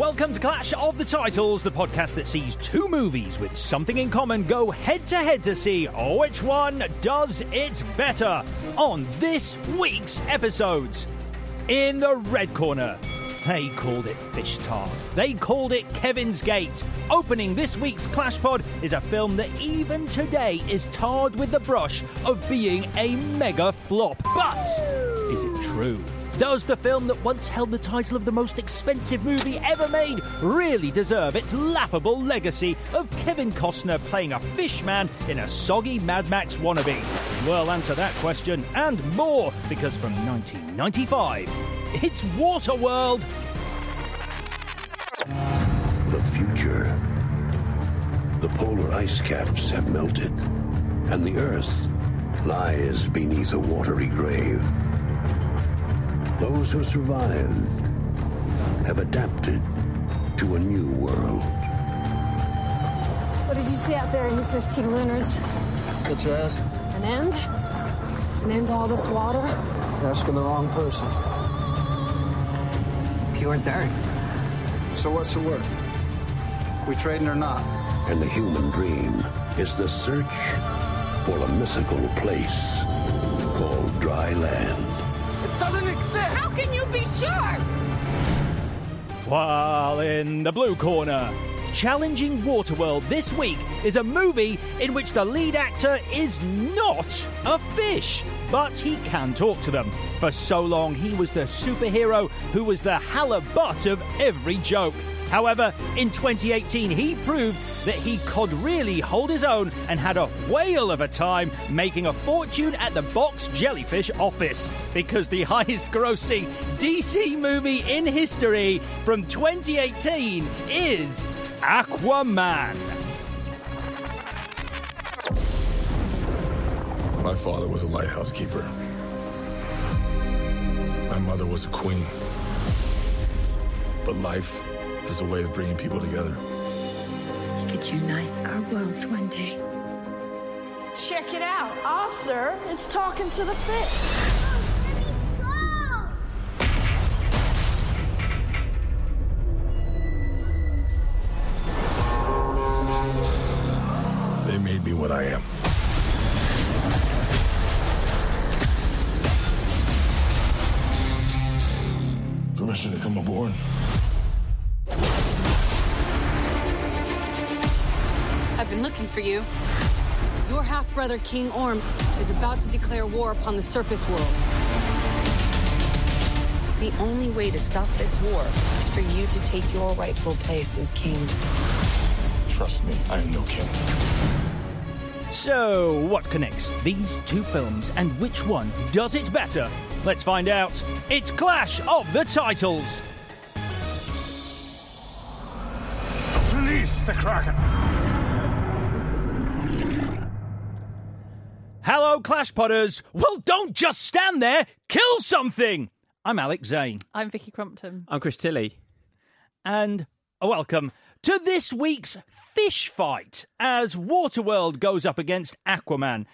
Welcome to Clash of the Titles, the podcast that sees two movies with something in common go head to head to see which one does it better on this week's episodes. In the red corner, they called it Fish Tar. They called it Kevin's Gate. Opening this week's Clash Pod is a film that even today is tarred with the brush of being a mega flop. But is it true? Does the film that once held the title of the most expensive movie ever made really deserve its laughable legacy of Kevin Costner playing a fishman in a soggy Mad Max wannabe? We'll answer that question and more because from 1995, it's Waterworld. The future. The polar ice caps have melted, and the Earth lies beneath a watery grave. Those who survived have adapted to a new world. What did you see out there in your 15 lunars? Such as? An end? An end to all this water? You're asking the wrong person. Pure dirt. So what's the word? We trading or not? And the human dream is the search for a mythical place called dry land. Sure? While in the blue corner, challenging Waterworld this week is a movie in which the lead actor is not a fish, but he can talk to them. For so long, he was the superhero who was the halibut of every joke. However, in 2018, he proved that he could really hold his own and had a whale of a time making a fortune at the box jellyfish office. Because the highest grossing DC movie in history from 2018 is Aquaman. My father was a lighthouse keeper. My mother was a queen. But life has a way of bringing people together. We could unite our worlds one day. Check it out. Arthur is talking to the fish. They made me what I am. Permission to come aboard. Been looking for you. Your half brother, King Orm, is about to declare war upon the surface world. The only way to stop this war is for you to take your rightful place as king. Trust me, I am no king. So, what connects these two films and which one does it better? Let's find out. It's Clash of the Titles. Release the Kraken! Hello, Clash Potters. Well, don't just stand there. Kill something. I'm Alex Zane. I'm Vicky Crompton. I'm Chris Tilly. And a welcome to this week's fish fight as Waterworld goes up against Aquaman.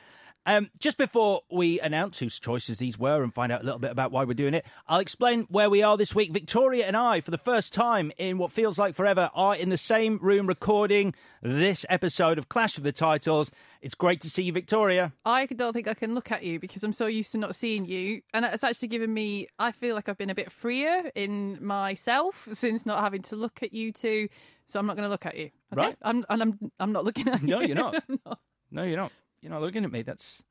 Um, just before we announce whose choices these were and find out a little bit about why we're doing it, I'll explain where we are this week. Victoria and I, for the first time in what feels like forever, are in the same room recording this episode of Clash of the Titles. It's great to see you, Victoria. I don't think I can look at you because I'm so used to not seeing you. And it's actually given me, I feel like I've been a bit freer in myself since not having to look at you two. So I'm not going to look at you. Okay? Right. I'm, and I'm, I'm not looking at you. No, you're not. Not. No, you're not. You're not looking at me. That's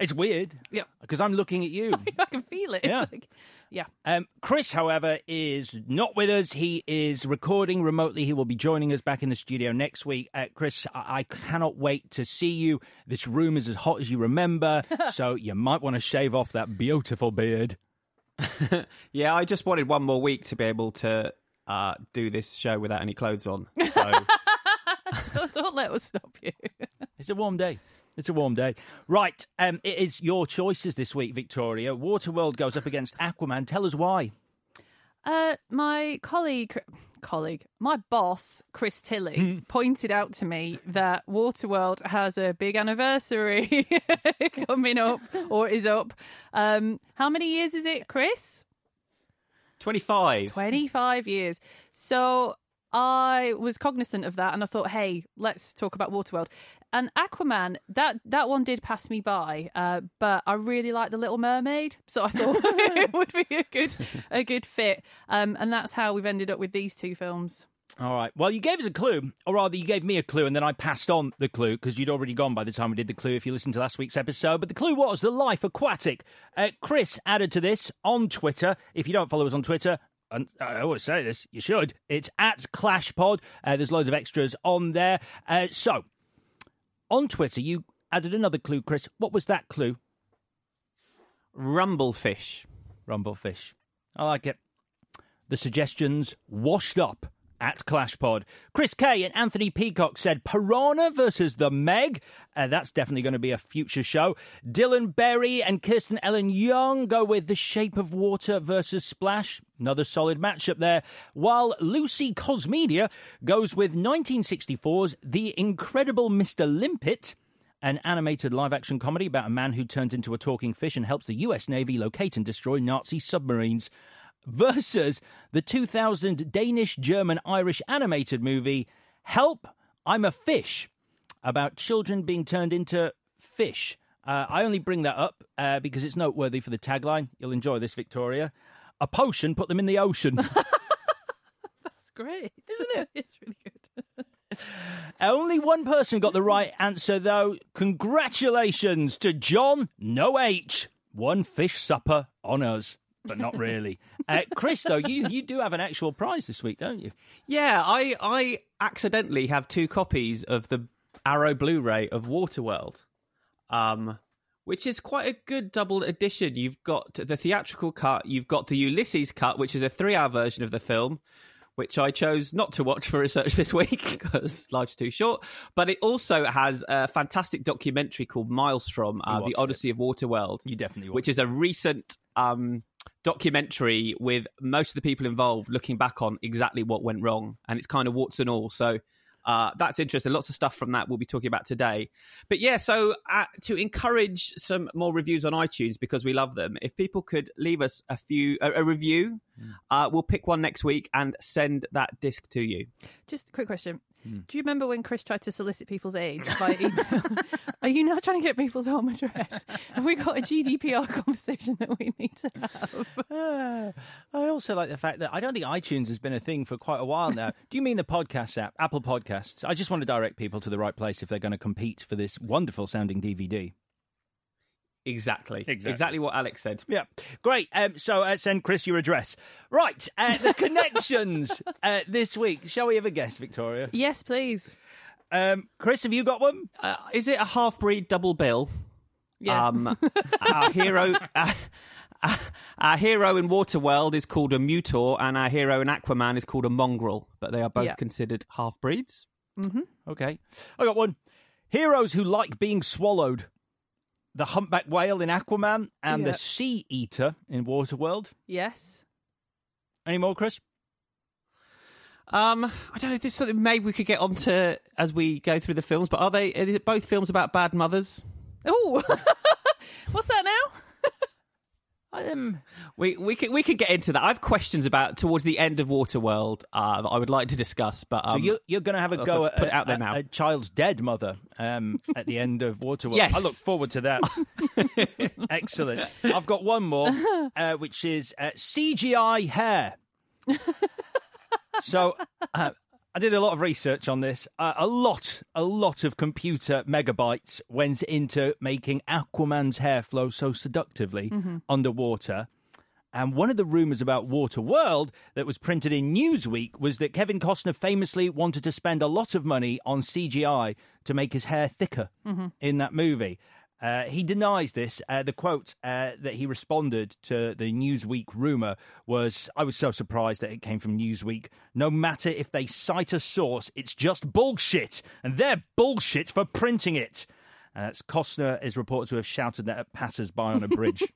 it's weird. Yeah. because I'm looking at you. I can feel it. Yeah. Like, yeah. Um, Chris, however, is not with us. He is recording remotely. He will be joining us back in the studio next week. Uh, Chris, I-, I cannot wait to see you. This room is as hot as you remember, so you might want to shave off that beautiful beard. yeah, I just wanted one more week to be able to uh, do this show without any clothes on. So don't, don't let us stop you. It's a warm day. It's a warm day. Right, um, it is your choices this week, Victoria. Waterworld goes up against Aquaman. Tell us why. Uh, my colleague, colleague, my boss, Chris Tilly, pointed out to me that Waterworld has a big anniversary coming up or is up. Um, how many years is it, Chris? 25. 25 years. So I was cognizant of that and I thought, hey, let's talk about Waterworld. And Aquaman, that that one did pass me by, uh, but I really like the Little Mermaid, so I thought it would be a good a good fit. Um, and that's how we've ended up with these two films. All right. Well, you gave us a clue, or rather, you gave me a clue, and then I passed on the clue because you'd already gone by the time we did the clue. If you listened to last week's episode, but the clue was the Life Aquatic. Uh, Chris added to this on Twitter. If you don't follow us on Twitter, and I always say this, you should. It's at ClashPod. Uh, there's loads of extras on there. Uh, so, on Twitter, you added another clue, Chris. What was that clue? Rumblefish. Rumblefish. I like it. The suggestions washed up at ClashPod. Chris Kay and Anthony Peacock said Piranha versus the Meg. Uh, that's definitely going to be a future show. Dylan Berry and Kirsten Ellen Young go with The Shape of Water versus Splash. Another solid matchup there. While Lucy Cosmedia goes with 1964's The Incredible Mr. Limpet an animated live action comedy about a man who turns into a talking fish and helps the US Navy locate and destroy Nazi submarines, versus the 2000 Danish, German, Irish animated movie Help, I'm a Fish, about children being turned into fish. Uh, I only bring that up uh, because it's noteworthy for the tagline. You'll enjoy this, Victoria. A potion put them in the ocean. That's great, isn't it? it's really good. Only one person got the right answer, though. Congratulations to John No H. One fish supper on us, but not really. uh, Chris, though, you, you do have an actual prize this week, don't you? Yeah, I I accidentally have two copies of the Arrow Blu-ray of Waterworld, um, which is quite a good double edition. You've got the theatrical cut, you've got the Ulysses cut, which is a three-hour version of the film, which I chose not to watch for research this week because life's too short. But it also has a fantastic documentary called Maelstrom, uh, The Odyssey of Waterworld. You definitely Which is a recent um, documentary with most of the people involved looking back on exactly what went wrong. And it's kind of warts and all. So uh, that's interesting. Lots of stuff from that we'll be talking about today. But yeah, so uh, to encourage some more reviews on iTunes because we love them, if people could leave us a few a, a review, uh, we'll pick one next week and send that disc to you. Just a quick question. Do you remember when Chris tried to solicit people's age by email? Are you now trying to get people's home address? Have we got a GDPR conversation that we need to have? Uh, I also like the fact that I don't think iTunes has been a thing for quite a while now. Do you mean the podcast app, Apple Podcasts? I just want to direct people to the right place if they're going to compete for this wonderful sounding DVD. Exactly. Exactly. Exactly what Alex said. Yeah, great. Um, so uh, send Chris your address. Right, uh, the connections uh, this week. Shall we have a guess, Victoria? Yes, please. Um, Chris, have you got one? Uh, is it a half breed double bill? Yeah. Um, our hero. Uh, our hero in Waterworld is called a Mutor, and our hero in Aquaman is called a Mongrel, but they are both Yeah. considered half breeds. Mm-hmm. Okay, I got one. Heroes who like being swallowed. The humpback whale in Aquaman and Yeah. the sea eater in Waterworld. Yes. Any more, Chris? Um, I don't know. This is something maybe we could get onto as we go through the films. But are they? Are it both films about bad mothers? Oh, what's that now? Um, We we could we could get into that. I have questions about towards the end of Waterworld uh, that I would like to discuss. But so um, you're, you're going to have a go at put it out there a- now. a child's dead mother um, at the end of Waterworld. Yes. I look forward to that. Excellent. I've got one more, uh, which is uh, CGI hair. so uh, I did a lot of research on this. Uh, a lot, a lot of computer megabytes went into making Aquaman's hair flow so seductively underwater. And one of the rumours about Waterworld that was printed in Newsweek was that Kevin Costner famously wanted to spend a lot of money on CGI to make his hair thicker in that movie. Uh, he denies this. Uh, the quote uh, that he responded to the Newsweek rumour was I was so surprised that it came from Newsweek. No matter if they cite a source, it's just bullshit. And they're bullshit for printing it. Uh, Costner is reported to have shouted that at passers by on a bridge.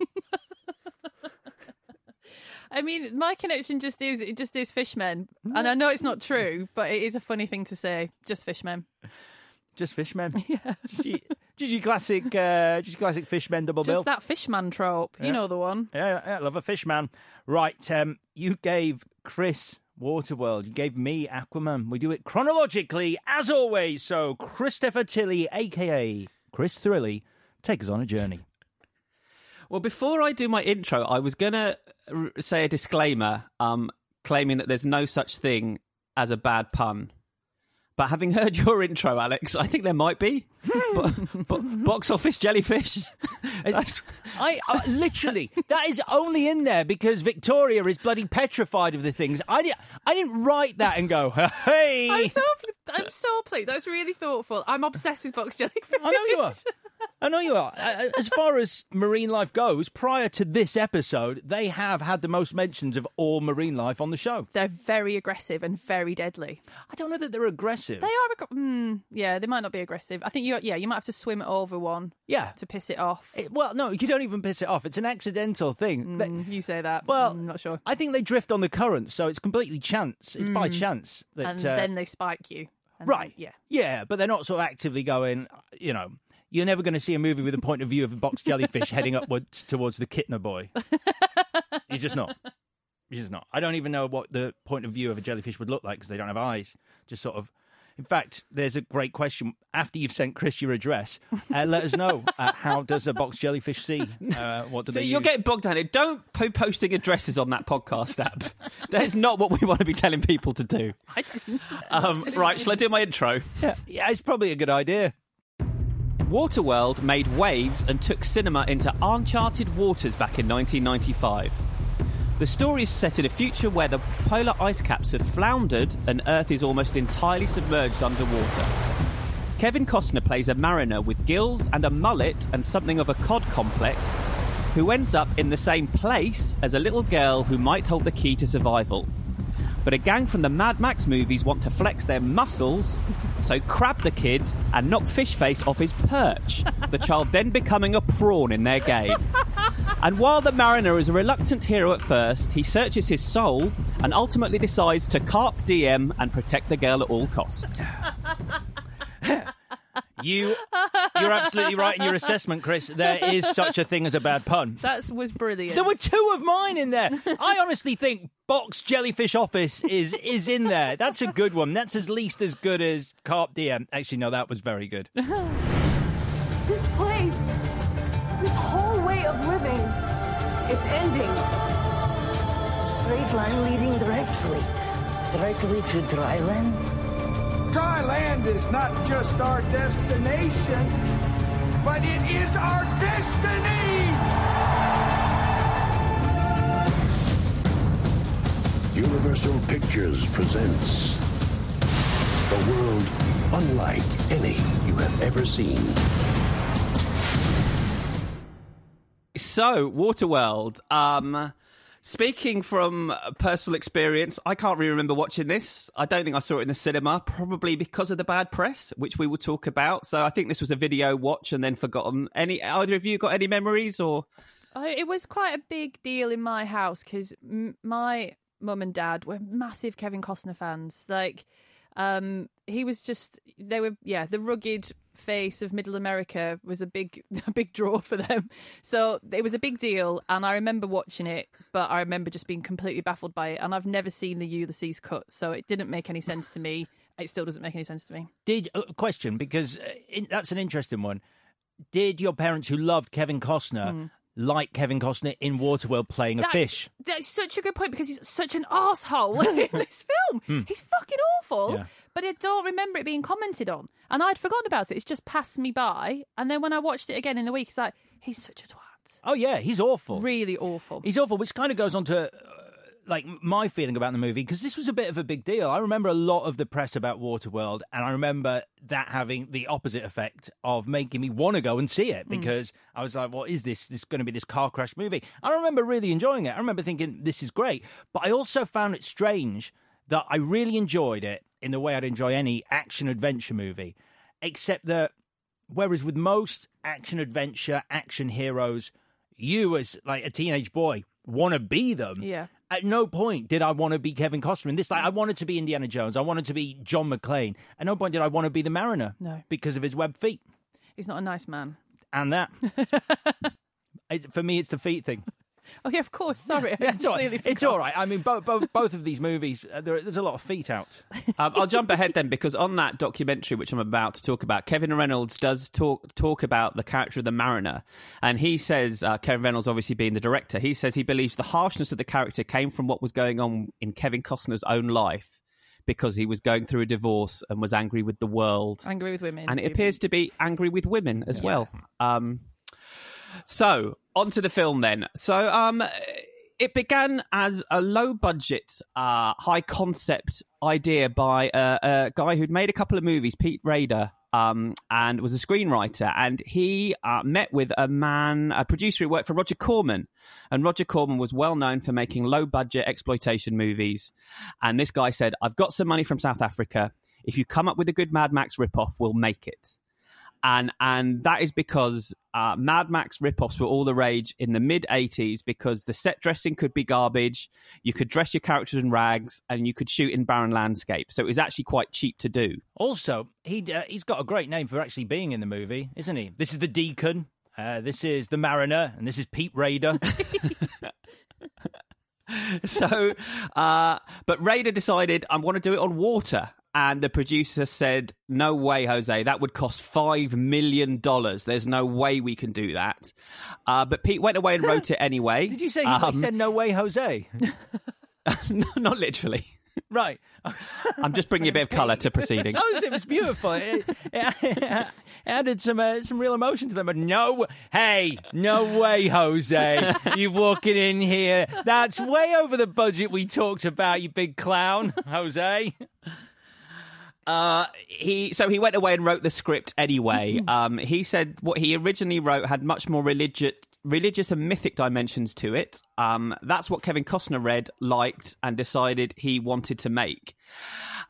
I mean, my connection just is it just is fishmen, and I know it's not true, but it is a funny thing to say. Just fishmen. Just fishmen. Yeah. Gigi classic, uh, Gigi classic fishman double bill. Just that fishman trope. You Yeah. know the one. Yeah, yeah, love a fishman. Right, um, you gave Chris Waterworld. You gave me Aquaman. We do it chronologically, as always. So, Christopher Tilly, aka Chris Thrilly, take us on a journey. Well, before I do my intro, I was gonna r- say a disclaimer, um, claiming that there's no such thing as a bad pun. But having heard your intro, Alex, I think there might be. Bo- bo- box office jellyfish. That's- I uh, literally that is only in there because Victoria is bloody petrified of the things. I didn't. I didn't write that and go, hey. I'm so I'm so pleased. That's really thoughtful. I'm obsessed with box jellyfish. I know you are. I know you are. As far as marine life goes, prior to this episode, they have had the most mentions of all marine life on the show. They're very aggressive and very deadly. I don't know that they're aggressive. They are. Ag- mm, yeah, they might not be aggressive. I think you. Yeah, you might have to swim over one. Yeah. To piss it off. It- well, no, you don't even piss it off. It's an accidental thing. They- Mm, you say that. well, I'm not sure. I think they drift on the current, so it's completely chance. It's by chance that. Mm. and uh, then they spike you. Right. yeah. Yeah, but they're not sort of actively going, you know. You're never going to see a movie with a point of view of a box jellyfish heading upwards towards the Kittner boy. You're just not. You're just not. I don't even know what the point of view of a jellyfish would look like because they don't have eyes. Just sort of. In fact, there's a great question. After you've sent Chris your address, uh, let us know uh, how does a box jellyfish see? Uh, what do So they you're use? getting bogged down. here. Don't po- posting addresses on that podcast app. that is not what we want to be telling people to do. I didn't- Um, right, shall I do my intro? yeah, yeah, it's probably a good idea. Waterworld made waves and took cinema into uncharted waters back in 1995. The story is set in a future where the polar ice caps have floundered and Earth is almost entirely submerged underwater. Kevin Costner plays a mariner with gills and a mullet and something of a cod complex who ends up in the same place as a little girl who might hold the key to survival. But a gang from the Mad Max movies want to flex their muscles, so crab the kid and knock Fishface off his perch, the child then becoming a prawn in their game. And while the mariner is a reluctant hero at first, he searches his soul and ultimately decides to carp diem and protect the girl at all costs. You, you're absolutely right in your assessment, Chris. There is such a thing as a bad pun. That was brilliant. There were two of mine in there. I honestly think Box Jellyfish Office is is in there. That's a good one. That's at least as good as Carp Diem. Actually, no, that was very good. This place, this whole way of living, it's ending. Straight line leading directly. Directly to dry land. Dry land is not just our destination, but it is our destiny! Universal Pictures presents a world unlike any you have ever seen. So, Waterworld. Um, Speaking from personal experience, I can't really remember watching this. I don't think I saw it in the cinema, probably because of the bad press, which we will talk about. So I think this was a video watch and then forgotten. Any either of you got any memories or? It was quite a big deal in my house because m- my mum and dad were massive Kevin Costner fans. Like, um, he was just they were yeah the rugged face of middle america was a big a big draw for them so it was a big deal and i remember watching it but i remember just being completely baffled by it and i've never seen the ulysses cut so it didn't make any sense to me it still doesn't make any sense to me Did uh, question because uh, in, that's an interesting one. Did your parents who loved Kevin Costner Mm. Like Kevin Costner in Waterworld playing a That's- fish? That's such a good point because he's such an asshole in this film. Hmm. He's fucking awful. Yeah. But I don't remember it being commented on. And I'd forgotten about it. It's just passed me by. And then when I watched it again in the week, it's like, he's such a twat. Oh yeah, he's awful. Really awful. He's awful, which kind of goes on to uh, like my feeling about the movie because this was a bit of a big deal. I remember a lot of the press about Waterworld, and I remember that having the opposite effect of making me want to go and see it Mm. because I was like, "What is this? This going to be this car crash movie?" I remember really enjoying it. I remember thinking, "This is great," but I also found it strange that I really enjoyed it in the way I'd enjoy any action adventure movie, except that whereas with most action adventure action heroes you as like a teenage boy want to be them Yeah. At no point did i want to be kevin costner in this. Like i wanted to be indiana jones. I wanted to be john mcclane. At no point did i want to be the mariner No. because of his web feet. He's not a nice man. and that. It, for me it's the feet thing Oh, yeah, of course. Sorry. Yeah, it's all right. It's all right. I mean, both both, both of these movies, uh, there, there's a lot of feet out. um, I'll jump ahead then because on that documentary, which I'm about to talk about, Kevin Reynolds does talk talk about the character of the Mariner, and he says uh, Kevin Reynolds, obviously being the director, he says he believes the harshness of the character came from what was going on in Kevin Costner's own life because he was going through a divorce and was angry with the world, Angry with women. and it appears to be angry with women as well. Um, so on to the film then. So um, it began as a low budget, uh, high concept idea by a, a guy who'd made a couple of movies, Pete Rader. Um, and was a screenwriter, and he uh, met with a man, a producer who worked for Roger Corman, and Roger Corman was well known for making low budget exploitation movies. And this guy said, "I've got some money from South Africa. If you come up with a good Mad Max ripoff, we'll make it." And and that is because uh, Mad Max ripoffs were all the rage in the mid '80s because the set dressing could be garbage, you could dress your characters in rags, and you could shoot in barren landscapes. So it was actually quite cheap to do. Also, he uh, he's got a great name for actually being in the movie, isn't he? This is the Deacon. Uh, this is the Mariner, and this is Pete Rader. so, uh, but Rader decided I want to do it on water. And the producer said, No way, Jose. That would cost $5 million. There's no way we can do that. Uh, but Pete went away and wrote it anyway. Did you say he, Um, said no way, Jose? no, not literally. right. I'm just bringing a bit of colour to proceedings. No, it was beautiful. It, it- it added some uh, some real emotion to them. But no, hey, no way, Jose, you walking in here. That's way over the budget we talked about. You big clown, Jose. Uh, he so he went away and wrote the script anyway. Um, he said what he originally wrote had much more religious, religious and mythic dimensions to it. Um, that's what Kevin Costner read, liked, and decided he wanted to make.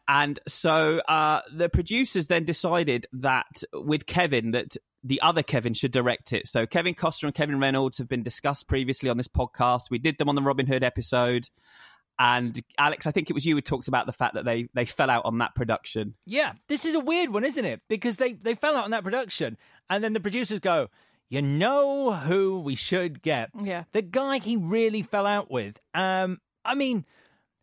And so uh, the producers then decided that with Kevin that the other Kevin should direct it. So Kevin Costner and Kevin Reynolds have been discussed previously on this podcast. We did them on the Robin Hood episode. And Alex, I think it was you who talked about the fact that they, they fell out on that production. Yeah, this is a weird one, isn't it? Because they they fell out on that production, and then the producers go, "You know who we should get? Yeah. the guy he really fell out with." Um, I mean,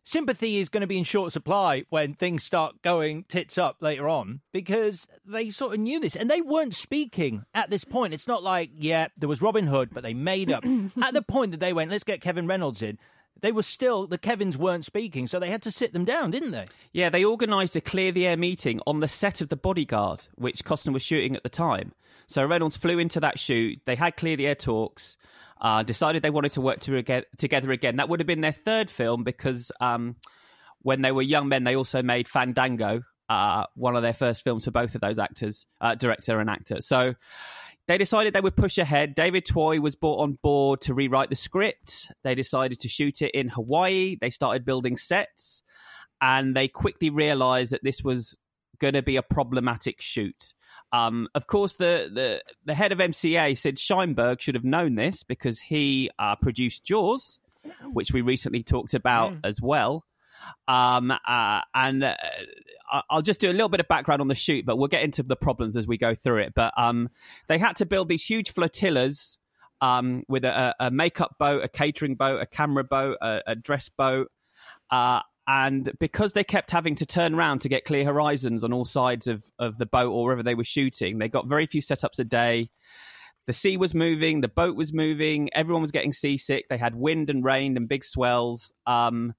sympathy is going to be in short supply when things start going tits up later on because they sort of knew this and they weren't speaking at this point. It's not like, yeah, there was Robin Hood, but they made up at the point that they went, "Let's get Kevin Reynolds in." They were still the Kevins weren't speaking, so they had to sit them down, didn't they? Yeah, they organised a clear the air meeting on the set of The Bodyguard, which Costner was shooting at the time. So Reynolds flew into that shoot. They had clear the air talks. Uh, decided they wanted to work to, together again. That would have been their third film because um, when they were young men, they also made Fandango, uh, one of their first films for both of those actors, uh, director and actor. So, they decided they would push ahead. David Twohy was brought on board to rewrite the script. They decided to shoot it in Hawaii. They started building sets, and they quickly realized that this was going to be a problematic shoot. Um, of course, the, the the head of MCA Sid Sheinberg should have known this because he uh, produced Jaws, which we recently talked about as well. Um, uh, and uh, I'll just do a little bit of background on the shoot, but we'll get into the problems as we go through it. But um, they had to build these huge flotillas um, with a, a makeup boat, a catering boat, a camera boat, a, a dress boat. Uh, and because they kept having to turn around to get clear horizons on all sides of, of the boat or wherever they were shooting, they got very few setups a day. The sea was moving, the boat was moving, everyone was getting seasick. They had wind and rain and big swells. Um,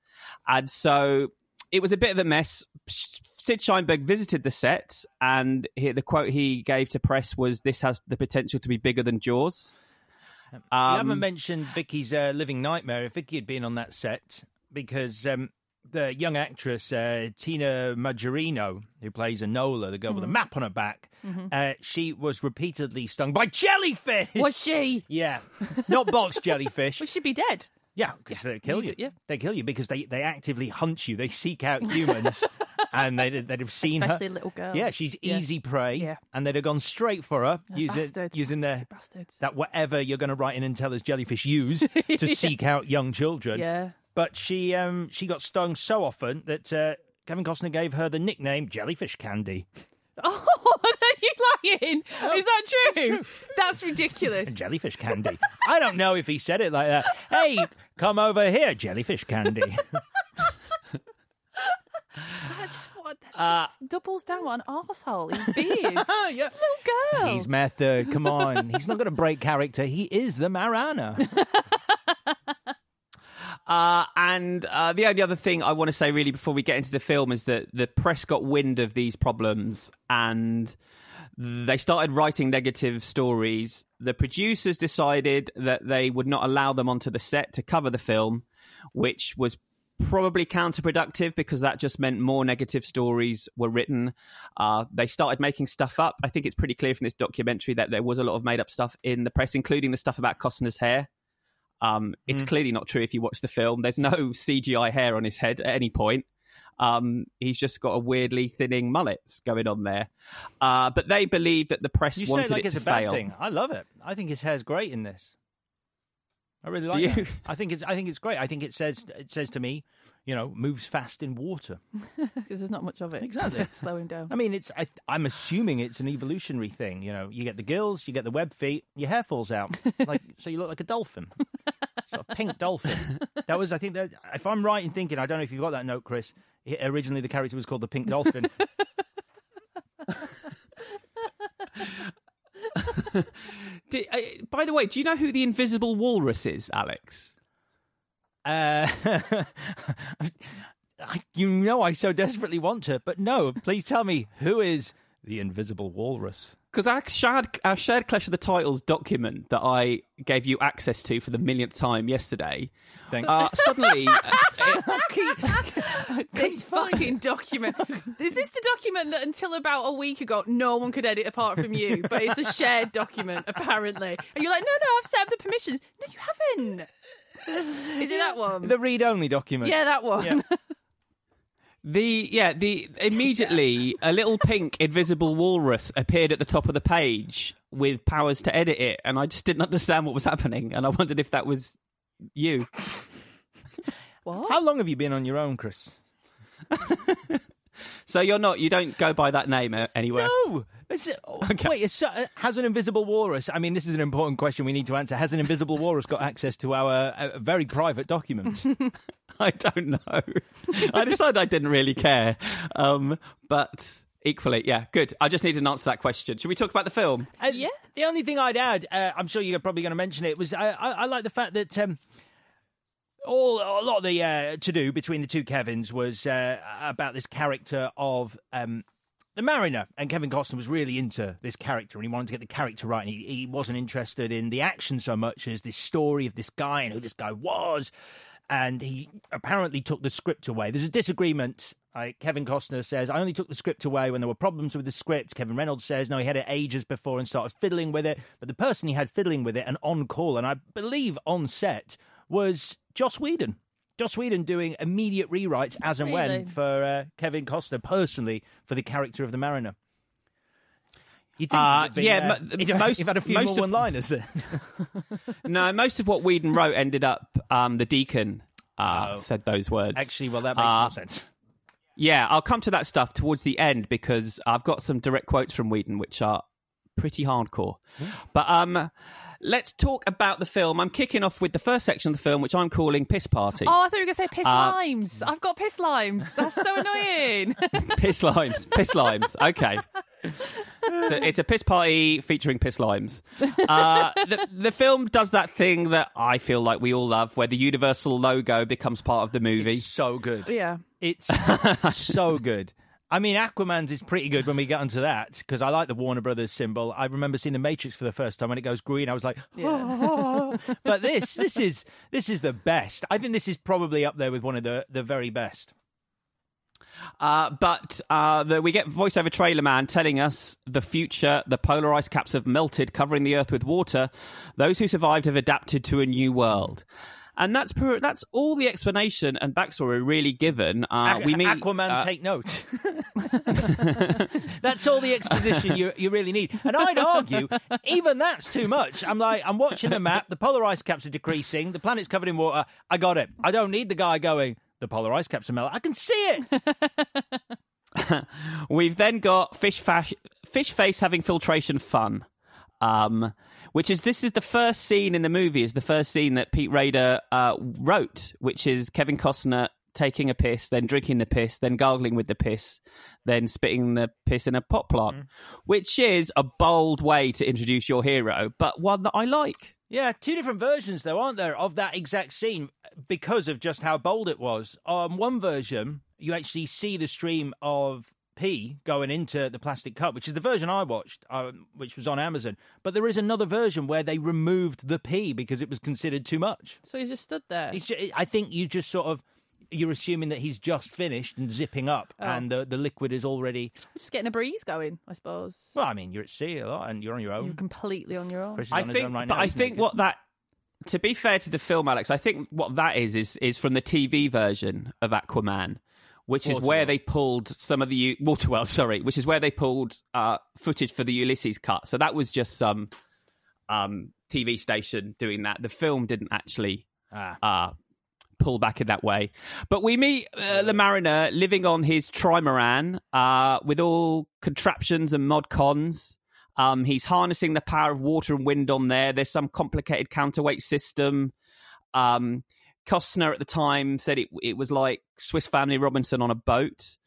and so it was a bit of a mess. Sid Sheinberg visited the set, and he, the quote he gave to press was, "This has the potential to be bigger than Jaws." you Um, haven't mentioned Vicky's uh, living nightmare. If Vicky had been on that set, because um, the young actress uh, Tina Majorino, who plays Enola, the girl with the Mhm. map on her back, Mhm. uh, she was repeatedly stung by jellyfish. Was she? Yeah, not box jellyfish. We should be dead. Yeah, because they kill You you. do- yeah. They kill you because they, they actively hunt you. They seek out humans, and they they'd have seen Especially her. little girls. Yeah, she's Yeah. easy prey, Yeah. and they'd have gone straight for her using bastards. using their Bastards. that whatever you're going to write in and tell us jellyfish use to Yeah. seek out young children. Yeah. But she um she got stung so often that uh, Kevin Costner gave her the nickname Jellyfish Candy. Oh, lying? Is that true? That's ridiculous. Jellyfish Candy. I don't know if he said it like that. Hey, come over here, Jellyfish Candy. I just want that Uh, just doubles down on arsehole. He's being a little girl. He's method. Come on. He's not going to break character. He is the Marana. Uh, and uh, the only other thing I want to say, really, before we get into the film, is that the press got wind of these problems and they started writing negative stories. The producers decided that they would not allow them onto the set to cover the film, which was probably counterproductive because that just meant more negative stories were written. Uh, they started making stuff up. I think it's pretty clear from this documentary that there was a lot of made up stuff in the press, including the stuff about Costner's hair. Um, it's Mm. clearly not true if you watch the film. There's no CGI hair on his head at any point. Um, he's just got a weirdly thinning mullets going on there. Uh, but they believe that the press You wanted it like it it's to a bad fail. thing. I love it. I think his hair's great in this. I really Do like you? it. I think it's I think it's great. I think it says it says to me, you know, moves fast in water. Because there's not much of it. Exactly. Slow him down. I mean, it's I, I'm assuming it's an evolutionary thing. You know, you get the gills, you get the web feet, your hair falls out, like so you look like a dolphin, so pink dolphin. That was, I think, that if I'm right in thinking, I don't know if you've got that note, Chris. i- Originally, the character was called the pink dolphin. Di- uh, by the way, do you know who the Invisible Walrus is, Alex? Uh, I- you know, I so desperately want to, but no. Please tell me who is the Invisible Walrus. Because our shared, our shared Clash of the Titles document that I gave you access to for the millionth time yesterday, Thank uh, suddenly this fucking document. Is this the document that until about a week ago no one could edit apart from you? But it's a shared document, apparently. And you're like, no, no, I've set up the permissions. No, you haven't. Is it that one? The read-only document. yeah, that one. Yeah. The yeah, the immediately a little pink invisible walrus appeared at the top of the page with powers to edit it, and I just didn't understand what was happening, and I wondered if that was you. What? How long have you been on your own, Chris? So you're not you don't go by that name uh, anywhere. No. It's, oh, Wait, it's, uh, has an invisible walrus? I mean, this is an important question we need to answer. Has an invisible walrus got access to our uh, very private documents? I don't know. I decided I didn't really care, um, but equally, yeah, good. I just needed an answer to that question. Should we talk about the film? Uh, yeah. The only thing I'd add, uh, I'm sure you're probably going to mention it, was I, I, I like the fact that um, all a lot of the uh, to do between the two Kevins was uh, about this character of um, the Mariner, and Kevin Costner was really into this character, and he wanted to get the character right, and he, he wasn't interested in the action so much as this story of this guy and who this guy was. And he apparently took the script away. There's a disagreement Kevin Costner says, I only took the script away when there were problems with the script. Kevin Reynolds says, no, he had it ages before and started fiddling with it. But the person he had fiddling with it and on call, and I believe on set, was Joss Whedon. Joss Whedon doing immediate rewrites as and Really? when for uh, Kevin Costner personally for the character of the Mariner. You think Uh, been, yeah, uh, mo- you'd- most- you've had a few most more of- one-liners there. no, most of what Whedon wrote ended up um, the Deacon uh, said those words. Oh. Actually, well, that makes Uh, more sense. Yeah, I'll come to that stuff towards the end because I've got some direct quotes from Whedon which are pretty hardcore. But um, let's talk about the film. I'm kicking off with the first section of the film, which I'm calling Piss Party. Oh, I thought you were going to say piss Uh, limes. I've got piss limes. That's so annoying. piss limes. Piss limes. Okay. It's a, it's a piss party featuring piss limes. Uh, the, the film does that thing that I feel like we all love, where the Universal logo becomes part of the movie. so good. yeah. It's so good. I mean, Aquaman's is pretty good when we get onto that because I like the Warner Brothers symbol. I remember seeing the Matrix for the first time when it goes green. I was like, "Oh." but this, this is this is the best. I think this is probably up there with one of the the very best. Uh, but uh, the, we get voiceover trailer man telling us the future. The polar ice caps have melted, covering the Earth with water. Those who survived have adapted to a new world. And that's per, that's all the explanation and backstory really given. Uh, Aqu- we meet Aquaman, uh, take note. that's all the exposition you you really need. And I'd argue even that's too much. I'm like, I'm watching the map. The polar ice caps are decreasing. The planet's covered in water. I got it. I don't need the guy going. The polar ice caps are melting. I can see it. We've then got fish fash, fish face having filtration fun, um, which is this is the first scene in the movie. Is the first scene that Pete Rader uh, wrote, which is Kevin Costner taking a piss, then drinking the piss, then gargling with the piss, then spitting the piss in a pot plant, which is a bold way to introduce your hero, but one that I like. Yeah, two different versions though, aren't there, of that exact scene because of just how bold it was. On one version, you actually see the stream of pee going into the plastic cup, which is the version I watched, uh, which was on Amazon. But there is another version where they removed the p because it was considered too much. So he just stood there. It's ju- I think you just sort of you're assuming that he's just finished and zipping up, Oh. and the the liquid is already. Just getting a breeze going, I suppose. Well, I mean, you're at sea a lot, and you're on your own. You're completely on your own. Chris is I on his think, own right but now, I think he? what that. To be fair to the film, Alex, I think what that is is is from the TV version of Aquaman, which is where they pulled some of the U- Waterworld, sorry, which is where they pulled uh, footage for the Ulysses cut. So that was just some um, TV station doing that. The film didn't actually Ah. uh, pull back in that way. But we meet uh, the mariner living on his trimaran uh, with all contraptions and mod cons. Um, he's harnessing the power of water and wind on there. There's some complicated counterweight system. Um, Costner at the time said it, it was like Swiss Family Robinson on a boat.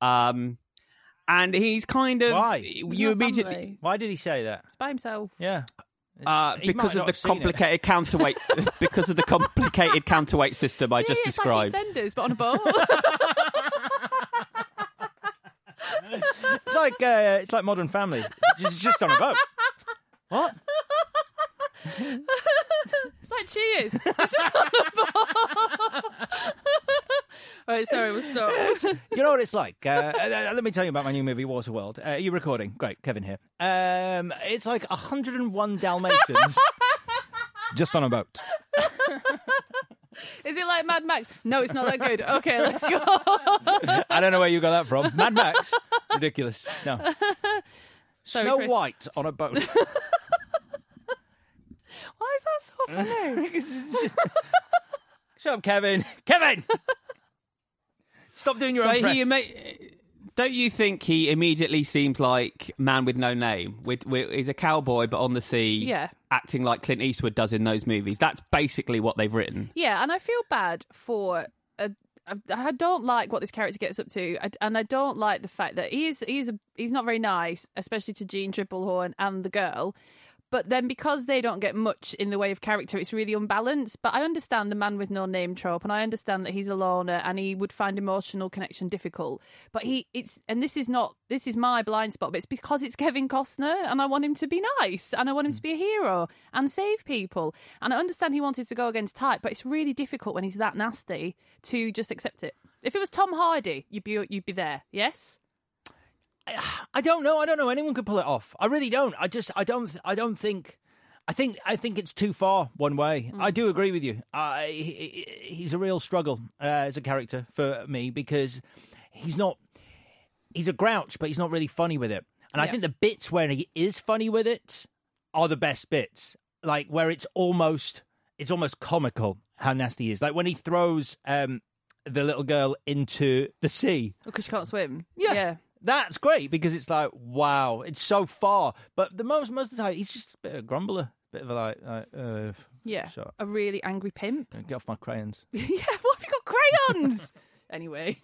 Um, and he's kind of Why? you immediately Why did he say that? It's by himself. Yeah. uh, because of the have seen it. complicated counterweight because of the complicated counterweight system I Yeah, just yeah, it's described. like EastEnders, but on a boat. It's like uh, it's like Modern Family. It's just on a boat. What? It's like Cheers. It's just on the boat. All right, sorry, we'll stop. You know what it's like. Uh, uh, let me tell you about my new movie, Waterworld. Uh, are you recording? Great, Kevin here. Um, it's like 101 Dalmatians just on a boat. Is it like Mad Max? No, it's not that good. Okay, let's go. I don't know where you got that from. Mad Max, ridiculous. No, Sorry, Snow Chris. White on a boat. Why is that so funny? Just- Shut up, Kevin. Kevin, stop doing your so own he ima- don't you think he immediately seems like man with no name? With, with, he's a cowboy, but on the sea, Yeah. acting like Clint Eastwood does in those movies. That's basically what they've written. Yeah, and I feel bad for. Uh, a, I- don't like what this character gets up to, and I don't like the fact that he is he's a, he's not very nice, especially to Jeanne Tripplehorn and the girl. But then because they don't get much in the way of character, it's really unbalanced. But I understand the man with no name trope, and I understand that he's a loner and he would find emotional connection difficult. But he, it's, and this is not, this is my blind spot, but it's because it's Kevin Costner, and I want him to be nice, and I want him to be a hero and save people. And I understand he wanted to go against type, but it's really difficult when he's that nasty to just accept it. If it was Tom Hardy, you'd be you'd be there. Yes. I don't know. I don't know. Anyone could pull it off. I really don't. I just. I don't. I don't think. I think. I think it's too far one way. I do agree with you. I, he, he's a real struggle uh, as a character for me because he's not. He's a grouch, but he's not really funny with it. And I think the bits where he is funny with it are the best bits. Like where it's almost. It's almost comical how nasty he is. Like when he throws um, the little girl into the sea. Because she can't swim. Yeah. Yeah. That's great because it's like, wow, it's so far. But the most most of the time, he's just a bit of a grumbler, a bit of a like, like uh, Yeah. shut. A really angry pimp. get off my crayons. yeah. What have you got crayons? anyway.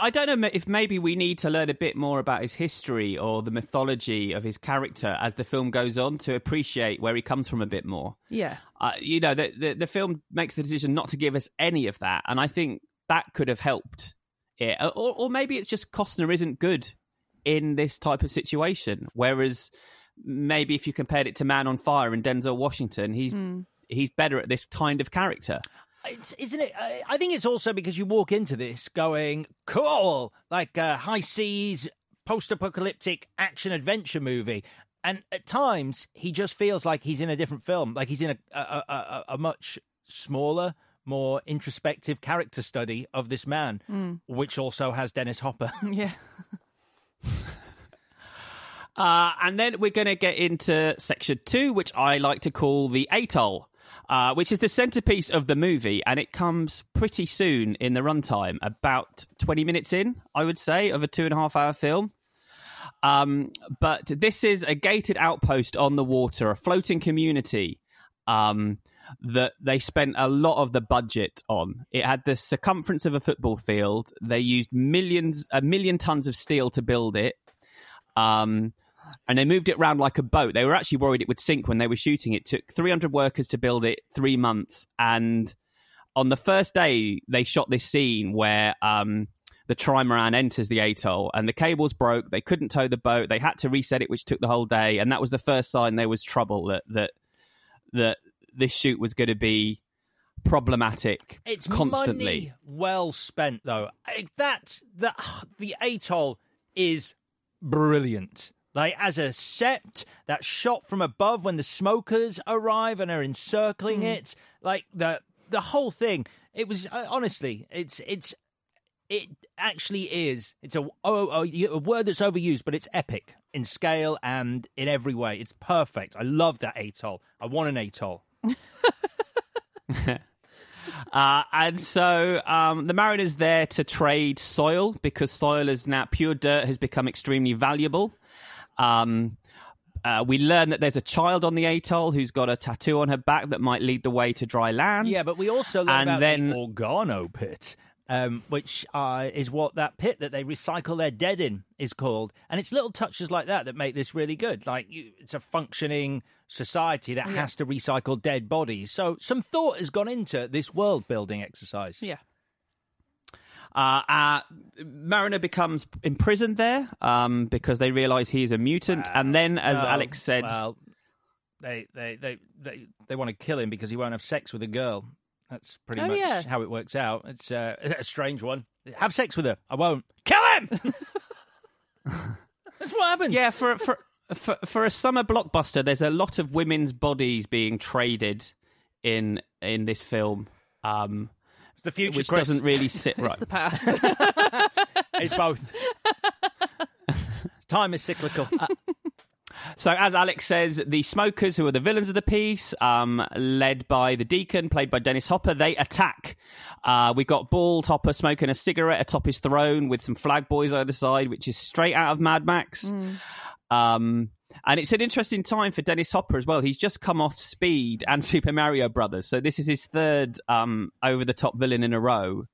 I don't know if maybe we need to learn a bit more about his history or the mythology of his character as the film goes on to appreciate where he comes from a bit more. Yeah. Uh, you know, the, the the film makes the decision not to give us any of that, and I think that could have helped it. Or, or maybe it's just Costner isn't good in this type of situation, whereas maybe if you compared it to Man on Fire and Denzel Washington, he's Hmm. he's better at this kind of character. It's, isn't it? I, I think it's also because you walk into this going, cool, like a high seas, post apocalyptic action adventure movie. And at times, he just feels like he's in a different film, like he's in a, a, a, a, a much smaller, more introspective character study of this man, Mm. which also has Dennis Hopper. yeah. Uh, and then we're going to get into section two, which I like to call the atoll, uh, which is the centerpiece of the movie, and it comes pretty soon in the runtime, about 20 minutes in, I would say, of a two and a half hour film. Um, but this is a gated outpost on the water, a floating community um, that they spent a lot of the budget on. It had the circumference of a football field. They used millions, a million tons of steel to build it. Um, and they moved it around like a boat. They were actually worried it would sink when they were shooting. It took 300 workers to build it, three months. And on the first day, they shot this scene where um, the trimaran enters the atoll and the cables broke. They couldn't tow the boat. They had to reset it, which took the whole day. And that was the first sign there was trouble that that that this shoot was going to be problematic It's constantly. money well spent, though. That that the atoll is brilliant. Like as a set, that shot from above when the smokers arrive and are encircling Hmm. it, like the the whole thing. It was uh, honestly, it's it's it actually is. It's a oh, oh, a word that's overused, but it's epic in scale and in every way. It's perfect. I love that atoll. I want an atoll. Uh, and so um, the Mariners there to trade soil because soil is now pure dirt has become extremely valuable. Um, uh, we learn that there's a child on the atoll who's got a tattoo on her back that might lead the way to dry land. Yeah, but we also learn And about then- the Organo pit, um, which uh, is what that pit that they recycle their dead in is called. And it's little touches like that that make this really good. Like you, it's a functioning society that Yeah. has to recycle dead bodies. So some thought has gone into this world building exercise. Yeah. Uh, uh, Mariner becomes imprisoned there um, because they realise he's a mutant. and then, as No, Alex said, well, they they they they, they want to kill him because he won't have sex with a girl. That's pretty Oh, much yeah. how it works out. It's uh, a strange one. Have sex with her. I won't. Kill him. That's what happens. Yeah, for for for for a summer blockbuster, there's a lot of women's bodies being traded in in this film. Um, It's the future, which Chris. doesn't really sit It's right. the past. It's both. Time is cyclical. So, as Alex says, the smokers, who are the villains of the piece, um, led by the deacon, played by Dennis Hopper, they attack. Uh, we got bald Hopper smoking a cigarette atop his throne with some flag boys either side, which is straight out of Mad Max. Um, and it's an interesting time for Dennis Hopper as well. He's just come off Speed and Super Mario Brothers, so this is his third um, over the top villain in a row.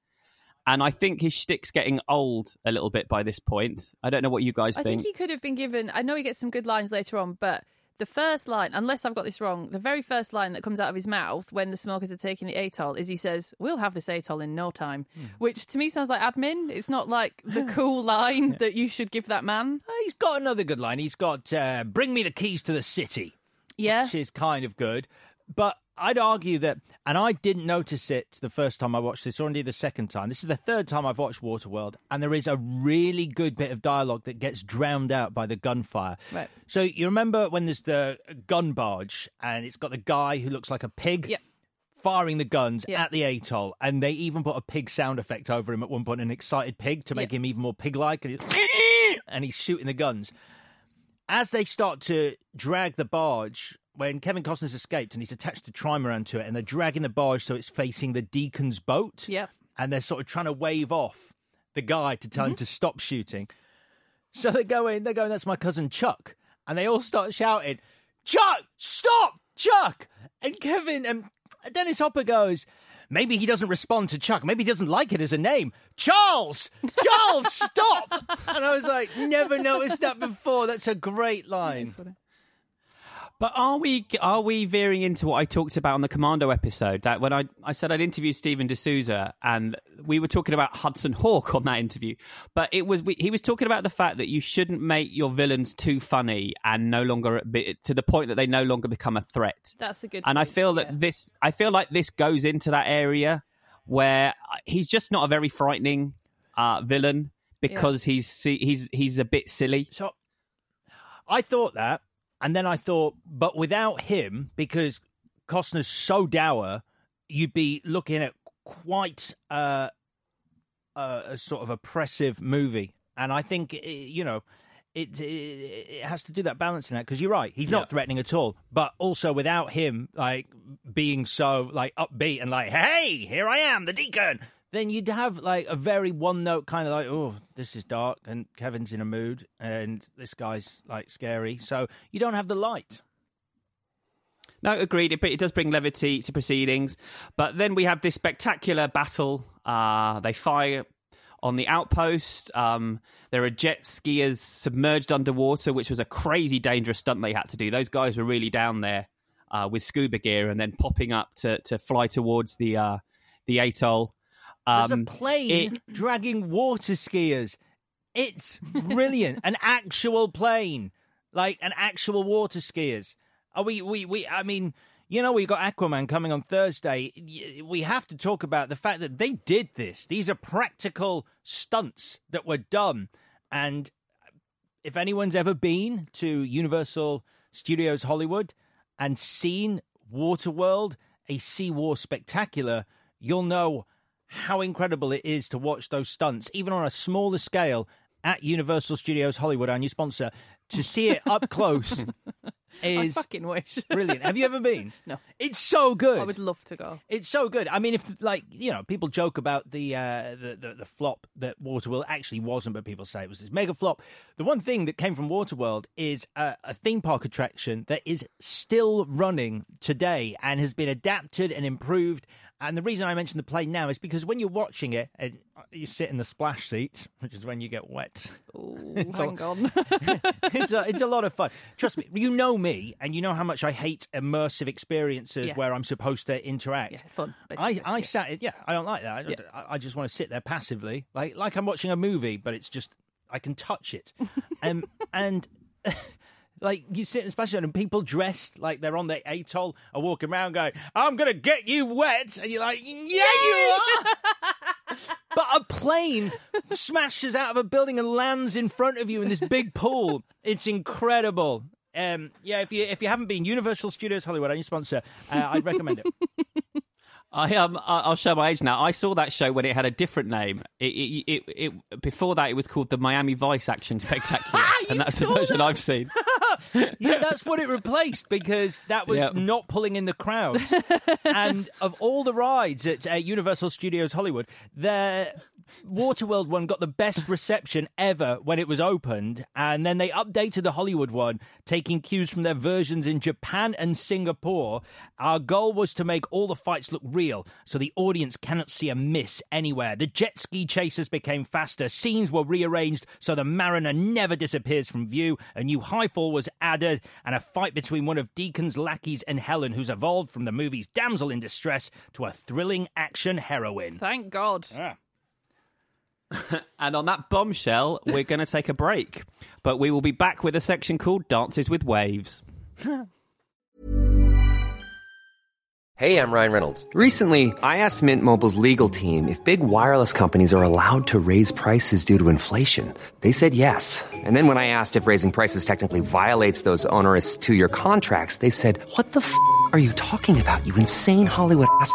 And I think his shtick's getting old a little bit by this point. I don't know what you guys think. I think he could have been given. I know he gets some good lines later on, but the first line, unless I've got this wrong, the very first line that comes out of his mouth when the smokers are taking the atoll is he says, "We'll have this atoll in no time," which to me sounds like admin. It's not like the cool line that you should give that man. He's got another good line. He's got uh, "Bring me the keys to the city," Yeah, which is kind of good. But I'd argue that, and I didn't notice it the first time I watched this, or indeed the second time. This is the third time I've watched Waterworld, and there is a really good bit of dialogue that gets drowned out by the gunfire. Right. So you remember when there's the gun barge, and it's got the guy who looks like a pig. Yep. Firing the guns Yeah. at the atoll, and they even put a pig sound effect over him at one point, an excited pig to make him even more pig-like, and and he's shooting the guns as they start to drag the barge, when Kevin Costner's escaped and he's attached a trimaran to it, and they're dragging the barge so it's facing the deacon's boat. Yeah. And they're sort of trying to wave off the guy to tell him Mm-hmm. to stop shooting. So they're going, they're going, that's my cousin Chuck. And they all start shouting, Chuck, stop, Chuck. And Kevin and Dennis Hopper goes, Maybe he doesn't respond to Chuck. Maybe he doesn't like it as a name. Charles! Charles, stop! And I was like, never noticed that before. That's a great line. But are we are we veering into what I talked about on the Commando episode? That when I, I said I'd interviewed Steven de Souza and we were talking about Hudson Hawk on that interview, but it was we, he was talking about the fact that you shouldn't make your villains too funny and no longer be- to the point that they no longer become a threat. That's a good. And I point, feel yeah. that this I feel like this goes into that area where he's just not a very frightening uh, villain because he's he's he's a bit silly. So I thought that, and then I thought, but without him, because Costner's so dour, you'd be looking at quite uh, a, a sort of oppressive movie. And I think, eh, you know, it, it, it has to do that balancing act because you're right. He's not Yeah. threatening at all, but also without him, like being so like upbeat and like, "Hey, here I am, the deacon." Then you'd have like a very one note kind of like, "Oh, this is dark," and Kevin's in a mood, and this guy's like scary. So you don't have the light. No, agreed. It, it does bring levity to proceedings. But then we have this spectacular battle. Uh, they fire on the outpost. Um, there are jet skiers submerged underwater, which was a crazy dangerous stunt they had to do. Those guys were really down there uh, with scuba gear and then popping up to, to fly towards the uh, the atoll. There's Um, a plane it- dragging water skiers. It's brilliant. an actual plane, like an actual water skiers. Are we? We? We? I mean, you know, we got Aquaman coming on Thursday. We have to talk about the fact that they did this. These are practical stunts that were done, and if anyone's ever been to Universal Studios Hollywood and seen Waterworld, a Sea War spectacular, you'll know how incredible it is to watch those stunts, even on a smaller scale at Universal Studios Hollywood, our new sponsor, to see it up close is I fucking wish. brilliant. Have you ever been? No. It's so good. I would love to go. It's so good. I mean, if like you know, people joke about the uh, the, the the flop that Waterworld actually wasn't, but people say it was this mega flop. The one thing that came from Waterworld is a, a theme park attraction that is still running today and has been adapted and improved. And the reason I mention the plane now is because when you're watching it and you sit in the splash seat, which is when you get wet. Ooh, It's hang all- on. it's a, it's a lot of fun. Trust me, you know me, and you know how much I hate immersive experiences Yeah. where I'm supposed to interact. Yeah, fun, I, I sat. Yeah, I don't like that. I, Yeah. I, I just want to sit there passively, like like I'm watching a movie, but it's just I can touch it, um, and. Like you sit in the special and people dressed like they're on the atoll are walking around going, "I'm gonna get you wet," and you're like, "Yeah, you are." but a plane smashes out of a building and lands in front of you in this big pool. It's incredible. Um, yeah, if you if you haven't been, Universal Studios Hollywood, our new sponsor, uh, I'd recommend it. I um I'll show my age now. I saw that show when it had a different name. It it, it, it before that it was called the Miami Vice Action Spectacular, and that's the version I've seen. yeah, that's what it replaced because that was Yep. not pulling in the crowds. and of all the rides at uh, Universal Studios Hollywood, the Waterworld one got the best reception ever when it was opened, and then they updated the Hollywood one, taking cues from their versions in Japan and Singapore. Our goal was to make all the fights look real, so the audience cannot see a miss anywhere. The jet ski chasers became faster, scenes were rearranged so the Mariner never disappears from view, a new high fall was added, and a fight between one of Deacon's lackeys and Helen, who's evolved from the movie's damsel in distress to a thrilling action heroine. Thank God. And on that bombshell, we're going to take a break, but we will be back with a section called Dances with Waves. Hey, I'm Ryan Reynolds. Recently, I asked Mint Mobile's legal team if big wireless companies are allowed to raise prices due to inflation. They said yes. And then when I asked if raising prices technically violates those onerous two year contracts, they said, What the f are you talking about, you insane Hollywood ass?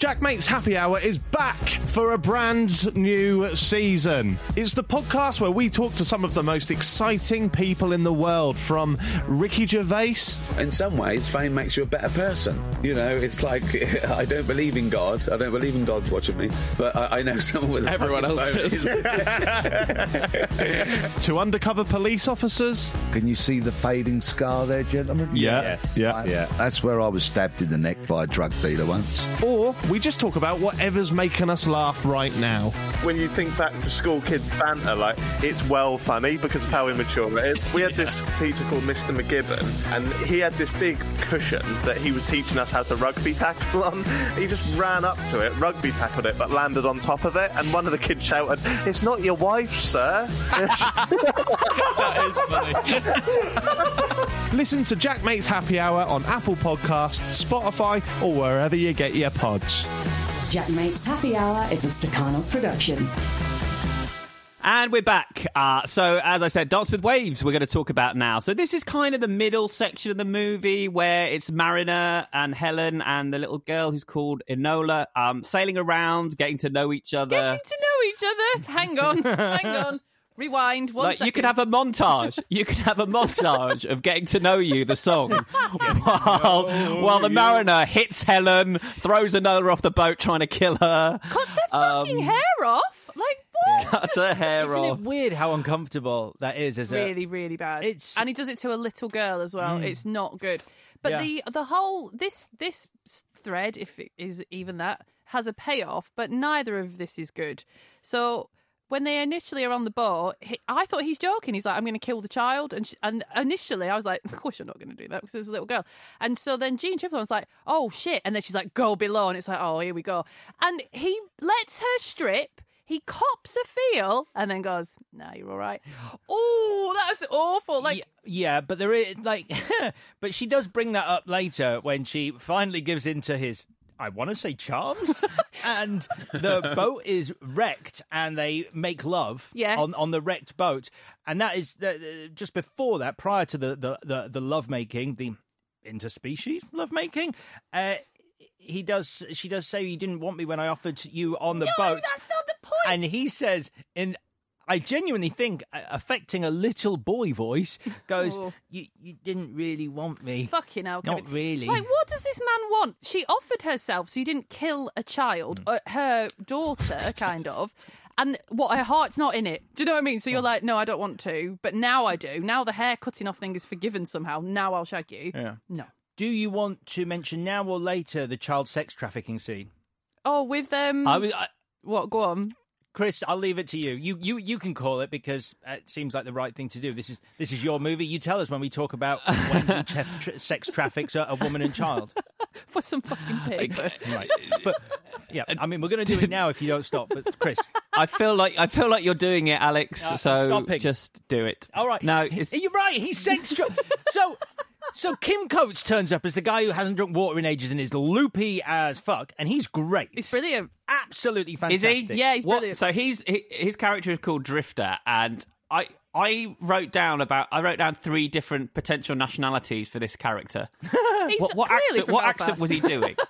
Jack Mate's Happy Hour is back for a brand new season. It's the podcast where we talk to some of the most exciting people in the world, from Ricky Gervais. In some ways, fame makes you a better person. You know, it's like I don't believe in God. I don't believe in God's watching me, but I, I know someone with a Everyone else phone is. to undercover police officers. Can you see the fading scar there, gentlemen? Yeah. Yes. Yeah. Yeah. That's where I was stabbed in the neck by a drug dealer once. Or we just talk about whatever's making us laugh right now. when you think back to school kid banter, like it's well funny because of how immature it is. We had this teacher called Mr. McGibbon, and he had this big cushion that he was teaching us how to rugby tackle on. He just ran up to it, rugby tackled it, but landed on top of it, and one of the kids shouted, "It's not your wife, sir." that is funny. Listen to Jack Mate's Happy Hour on Apple Podcasts, Spotify, or wherever you get your pods. Jack Mate's Happy Hour is a Stakhanov production. And we're back. Uh, so, as I said, Dance with Waves, we're going to talk about now. So, this is kind of the middle section of the movie where it's Mariner and Helen and the little girl who's called Enola um, sailing around, getting to know each other. Getting to know each other. Hang on, hang on. Rewind. One like you could have a montage. You could have a montage of getting to know you, the song, while while the mariner hits Helen, throws another off the boat, trying to kill her. Cuts her fucking hair off. Like what? Cuts her hair Isn't off. it weird how uncomfortable that is? As a, really, really bad. It's- and he does it to a little girl as well. Mm. It's not good. But Yeah. the the whole this this thread, if it is even that, has a payoff. But neither of this is good. So when they initially are on the boat, he, I thought he's joking. He's like, "I'm going to kill the child," and sh and initially I was like, "Of course you're not going to do that because there's a little girl." And so then Jean Triplett was like, "Oh shit!" And then she's like, "Go below," and it's like, "Oh, here we go." And he lets her strip. He cops a feel and then goes, "No, you're all right." Oh, that's awful. Like, Yeah, but there is like, but she does bring that up later when she finally gives in to his. I want to say charms, and the boat is wrecked, and they make love Yes. on on the wrecked boat, and that is just before that, prior to the the the, the love making, the interspecies love making. Uh, he does. She does say you didn't want me when I offered you on the no, boat. that's not the point. And he says, in I genuinely think, uh, affecting a little boy voice, goes, Oh. you, you didn't really want me. Fucking hell, Not Kevin. really. Like, what does this man want? She offered herself so you didn't kill a child, Mm. uh, her daughter, kind of. And what her heart's not in it. Do you know what I mean? So you're like, no, I don't want to, but now I do. Now the hair cutting off thing is forgiven somehow. Now I'll shag you. Yeah. No. Do you want to mention now or later the child sex trafficking scene? Oh, with um, I was- I- what? Go on. Chris, I'll leave it to you. You you you can call it because it seems like the right thing to do. This is this is your movie. You tell us when we talk about when tra- tra- sex traffics a, a woman and child. For some fucking paper. Right. But yeah, I mean we're going to do it now if you don't stop. But Chris, I feel like I feel like you're doing it, Alex. Uh, so stopping. just do it. all right. No, He- it's, you're right. He's sex tra- so. So Kim Coates turns up as the guy who hasn't drunk water in ages and is loopy as fuck, and he's great. He's brilliant. Absolutely Is fantastic. he? Yeah, he's What- brilliant. So he's he, his character is called Drifter, and I I wrote down about I wrote down three different potential nationalities for this character. He's what what clearly accent? from What accent was he doing?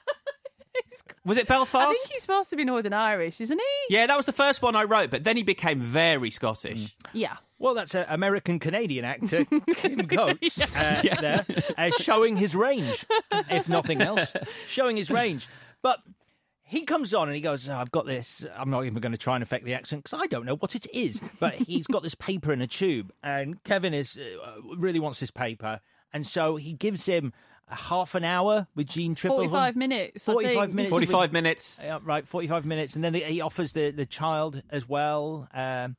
was it Belfast? I think he's supposed to be Northern Irish, isn't he? Yeah, that was the first one I wrote, but then he became very Scottish. Yeah. Well, that's an American Canadian actor, Kim Coates, uh, Yeah. there, uh, showing his range, if nothing else, showing his range. But he comes on and he goes, "Oh, I've got this. I'm not even going to try and affect the accent because I don't know what it is. But he's got this paper in a tube, and Kevin is uh, really wants this paper. And so he gives him a half an hour with Jeanne Tripplehorn. 45 minutes. I 45 think. minutes. 45 minutes. Yeah, right, 45 minutes. And then he offers the, the child as well. Um,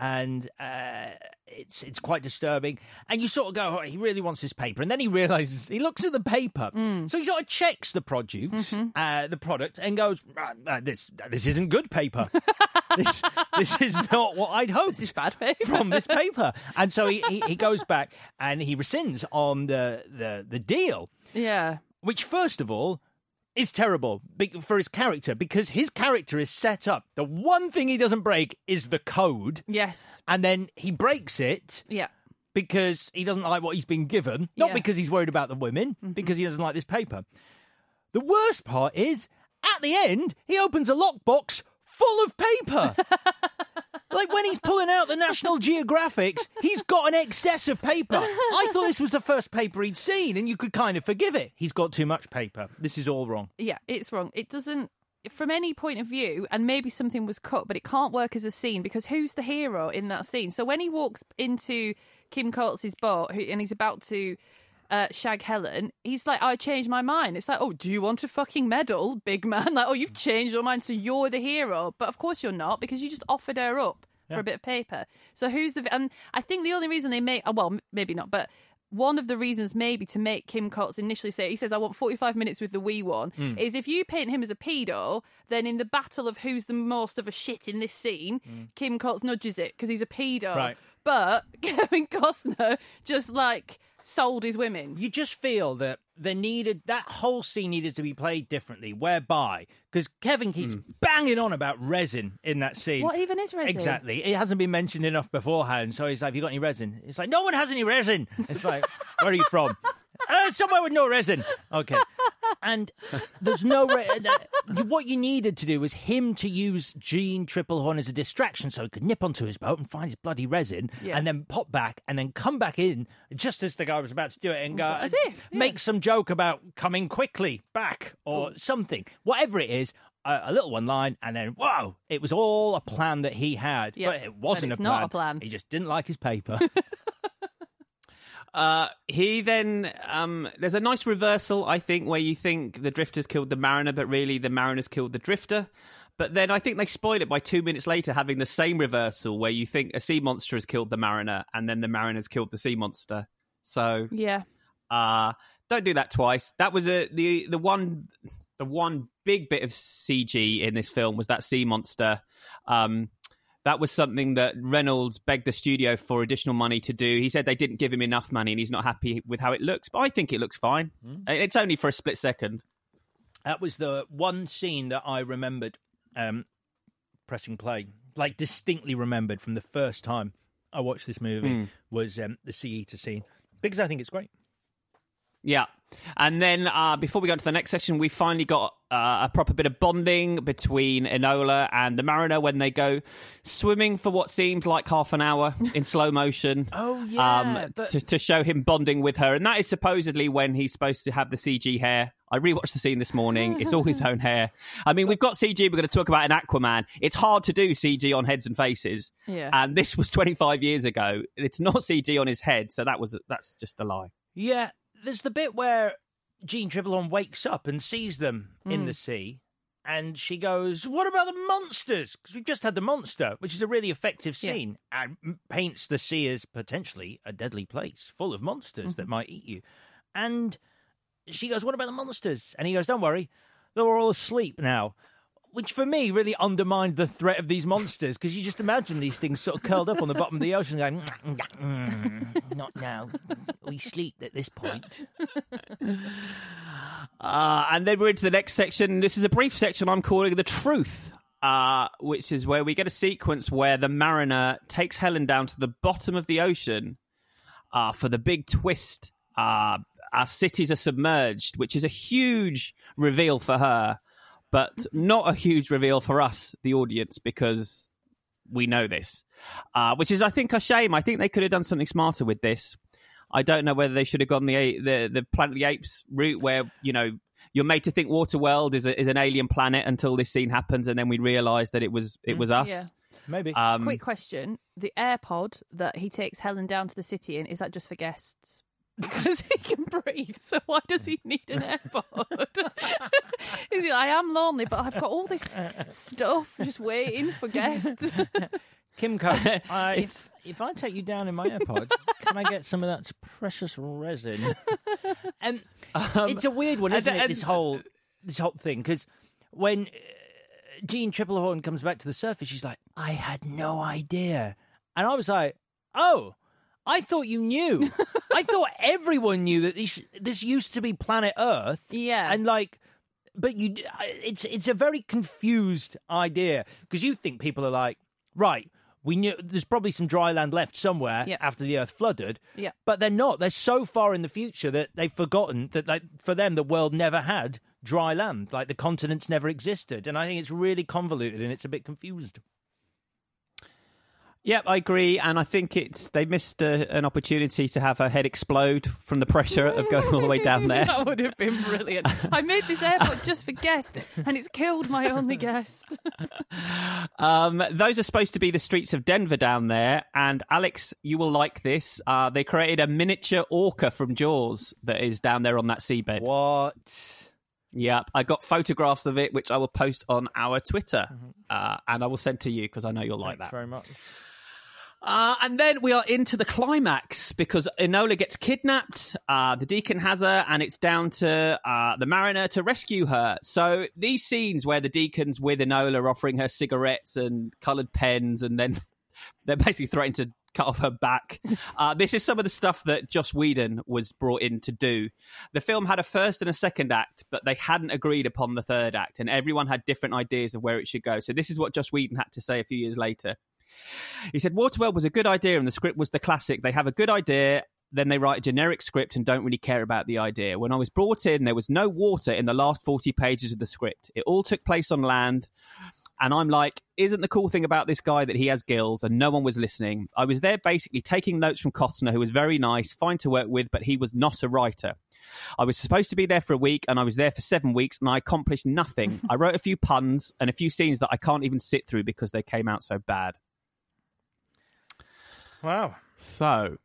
and uh, it's it's quite disturbing. And you sort of go, oh, he really wants this paper. And then he realizes, he looks at the paper. So he sort of checks the produce, uh, the product, and goes, "Ah, ah, this this isn't good paper. this this is not what I'd hoped This is bad paper. from this paper. And so he, he, he goes back and he rescinds on the, the, the deal Yeah. which first of all is terrible for his character because his character is set up. The one thing he doesn't break is the code, Yes. and then he breaks it Yeah. because he doesn't like what he's been given, not Yeah. because he's worried about the women, mm-hmm. because he doesn't like this paper. The worst part is at the end he opens a lockbox full of paper. Like when he's pulling out the National Geographics, he's got an excess of paper. I thought this was the first paper he'd seen, and you could kind of forgive it. He's got too much paper. This is all wrong. Yeah, it's wrong. It doesn't, from any point of view, and maybe something was cut, but it can't work as a scene because who's the hero in that scene? So when he walks into Kim Coates' boat and he's about to uh, shag Helen, he's like, I changed my mind. It's like, oh, do you want a fucking medal, big man? Like, oh, you've changed your mind, so you're the hero. But of course you're not because you just offered her up for a bit of paper. So who's the, and I think the only reason they make, oh, well, maybe not, but one of the reasons maybe to make Kim Coates initially say he says I want 45 minutes with the wee one Hmm. is if you paint him as a pedo then in the battle of who's the most of a shit in this scene Kim Coates nudges it because he's a pedo. Right. but Kevin Costner just like sold his women You just feel that there needed that whole scene needed to be played differently, whereby because Kevin keeps hmm. banging on about resin in that scene. what even is resin Exactly. It hasn't been mentioned enough beforehand. So he's like, Have you got any resin? It's like, No one has any resin. It's like, Where are you from? Uh, somewhere with no resin. Okay. And there's no. Re- uh, what you needed to do was him to use Jeanne Tripplehorn as a distraction so he could nip onto his boat and find his bloody resin Yeah. and then pop back and then come back in just as the guy was about to do it and go, if, yeah. make some joke about coming quickly back or something. Whatever it is, a, a little one line, and then whoa, it was all a plan that he had, Yeah, but it wasn't but it's a not plan. a plan. He just didn't like his paper. Uh, he then um, there's a nice reversal, I think, where you think the drifter's killed the mariner, but really the mariner's killed the drifter. But then I think they spoil it by two minutes later having the same reversal where you think a sea monster has killed the mariner and then the mariner's killed the sea monster. So yeah uh, don't do that twice. That was a the the one the one big bit of CG in this film was that sea monster. Um, that was something that Reynolds begged the studio for additional money to do. He said they didn't give him enough money, and he's not happy with how it looks. But I think it looks fine. It's only for a split second. That was the one scene that I remembered um, pressing play, like distinctly remembered from the first time I watched this movie Hmm. was um, the Sea Eater scene because I think it's great. Yeah. And then uh, before we go into the next section, we finally got uh, a proper bit of bonding between Enola and the Mariner when they go swimming for what seems like half an hour in slow motion. Oh, yeah, Um, but- to, to show him bonding with her. And that is supposedly when he's supposed to have the CG hair. I rewatched the scene this morning. It's all his own hair. I mean, we've got CG. We're going to talk about an Aquaman. It's hard to do CG on heads and faces. Yeah. And this was 25 years ago. It's not CG on his head. So that was that's just a lie. Yeah, there's the bit where Jeanne Tripplehorn wakes up and sees them in Mm. the sea, and she goes, "What about the monsters? Because we've just had the monster, which is a really effective Yeah. scene, and paints the sea as potentially a deadly place full of monsters that might eat you." And she goes, "What about the monsters?" And he goes, "Don't worry, they're all asleep now." Which for me really undermined the threat of these monsters because you just imagine these things sort of curled up on the bottom of the ocean going, "Mm, not now. We sleep at this point. Uh, and then we're into the next section. This is a brief section I'm calling The Truth, uh, which is where we get a sequence where the mariner takes Helen down to the bottom of the ocean uh, for the big twist. Uh, our cities are submerged, which is a huge reveal for her, but not a huge reveal for us, the audience, because we know this. Uh, which is, I think, a shame. I think they could have done something smarter with this. I don't know whether they should have gone the the the Planet of the Apes route, where you know you're made to think Waterworld is a, is an alien planet until this scene happens, and then we realise that it was it was us. Yeah. Maybe. Um, Quick question: The AirPod that he takes Helen down to the city in is that just for guests? Because he can breathe, so why does he need an AirPod? is he? Like, I am lonely, but I've got all this stuff just waiting for guests. Kim Coates, uh, if if I take you down in my AirPod, can I get some of that precious resin? and it's a weird one, isn't it? and- This whole this whole thing because when uh, Jeanne Tripplehorn comes back to the surface, she's like, "I had no idea," and I was like, "Oh." I thought you knew. I thought everyone knew that this this used to be planet Earth. Yeah, and like, but you, it's it's a very confused idea because you think people are like, right, we knew there's probably some dry land left somewhere Yeah. after the Earth flooded. Yeah. But they're not. They're so far in the future that they've forgotten that, like, for them, the world never had dry land. Like, the continents never existed. And I think it's really convoluted and it's a bit confused. Yep, I agree, and I think it's they missed a, an opportunity to have her head explode from the pressure of going all the way down there. that would have been brilliant. I made this airport just for guests, and it's killed my only guest. Um, those are supposed to be the streets of Denver down there, and Alex, you will like this. Uh, they created a miniature orca from Jaws that is down there on that seabed. What? Yep, I got photographs of it, which I will post on our Twitter, uh, and I will send to you because I know you'll like Mm-hmm. Thanks that. very much. Uh, and then we are into the climax because Enola gets kidnapped. Uh, the deacon has her, and it's down to uh, the mariner to rescue her. So these scenes where the deacon's with Enola offering her cigarettes and coloured pens, and then they're basically threatening to cut off her back. Uh, this is some of the stuff that Joss Whedon was brought in to do. The film had a first and a second act, but they hadn't agreed upon the third act, and everyone had different ideas of where it should go. So this is what Joss Whedon had to say a few years later. He said Waterworld was a good idea and the script was the classic. They have a good idea, then they write a generic script and don't really care about the idea. When I was brought in, there was no water in the last 40 pages of the script. It all took place on land. And I'm like, isn't the cool thing about this guy that he has gills and no one was listening? I was there basically taking notes from Costner, who was very nice, fine to work with, but he was not a writer. I was supposed to be there for a week and I was there for seven weeks and I accomplished nothing. I wrote a few puns and a few scenes that I can't even sit through because they came out so bad. Wow. So,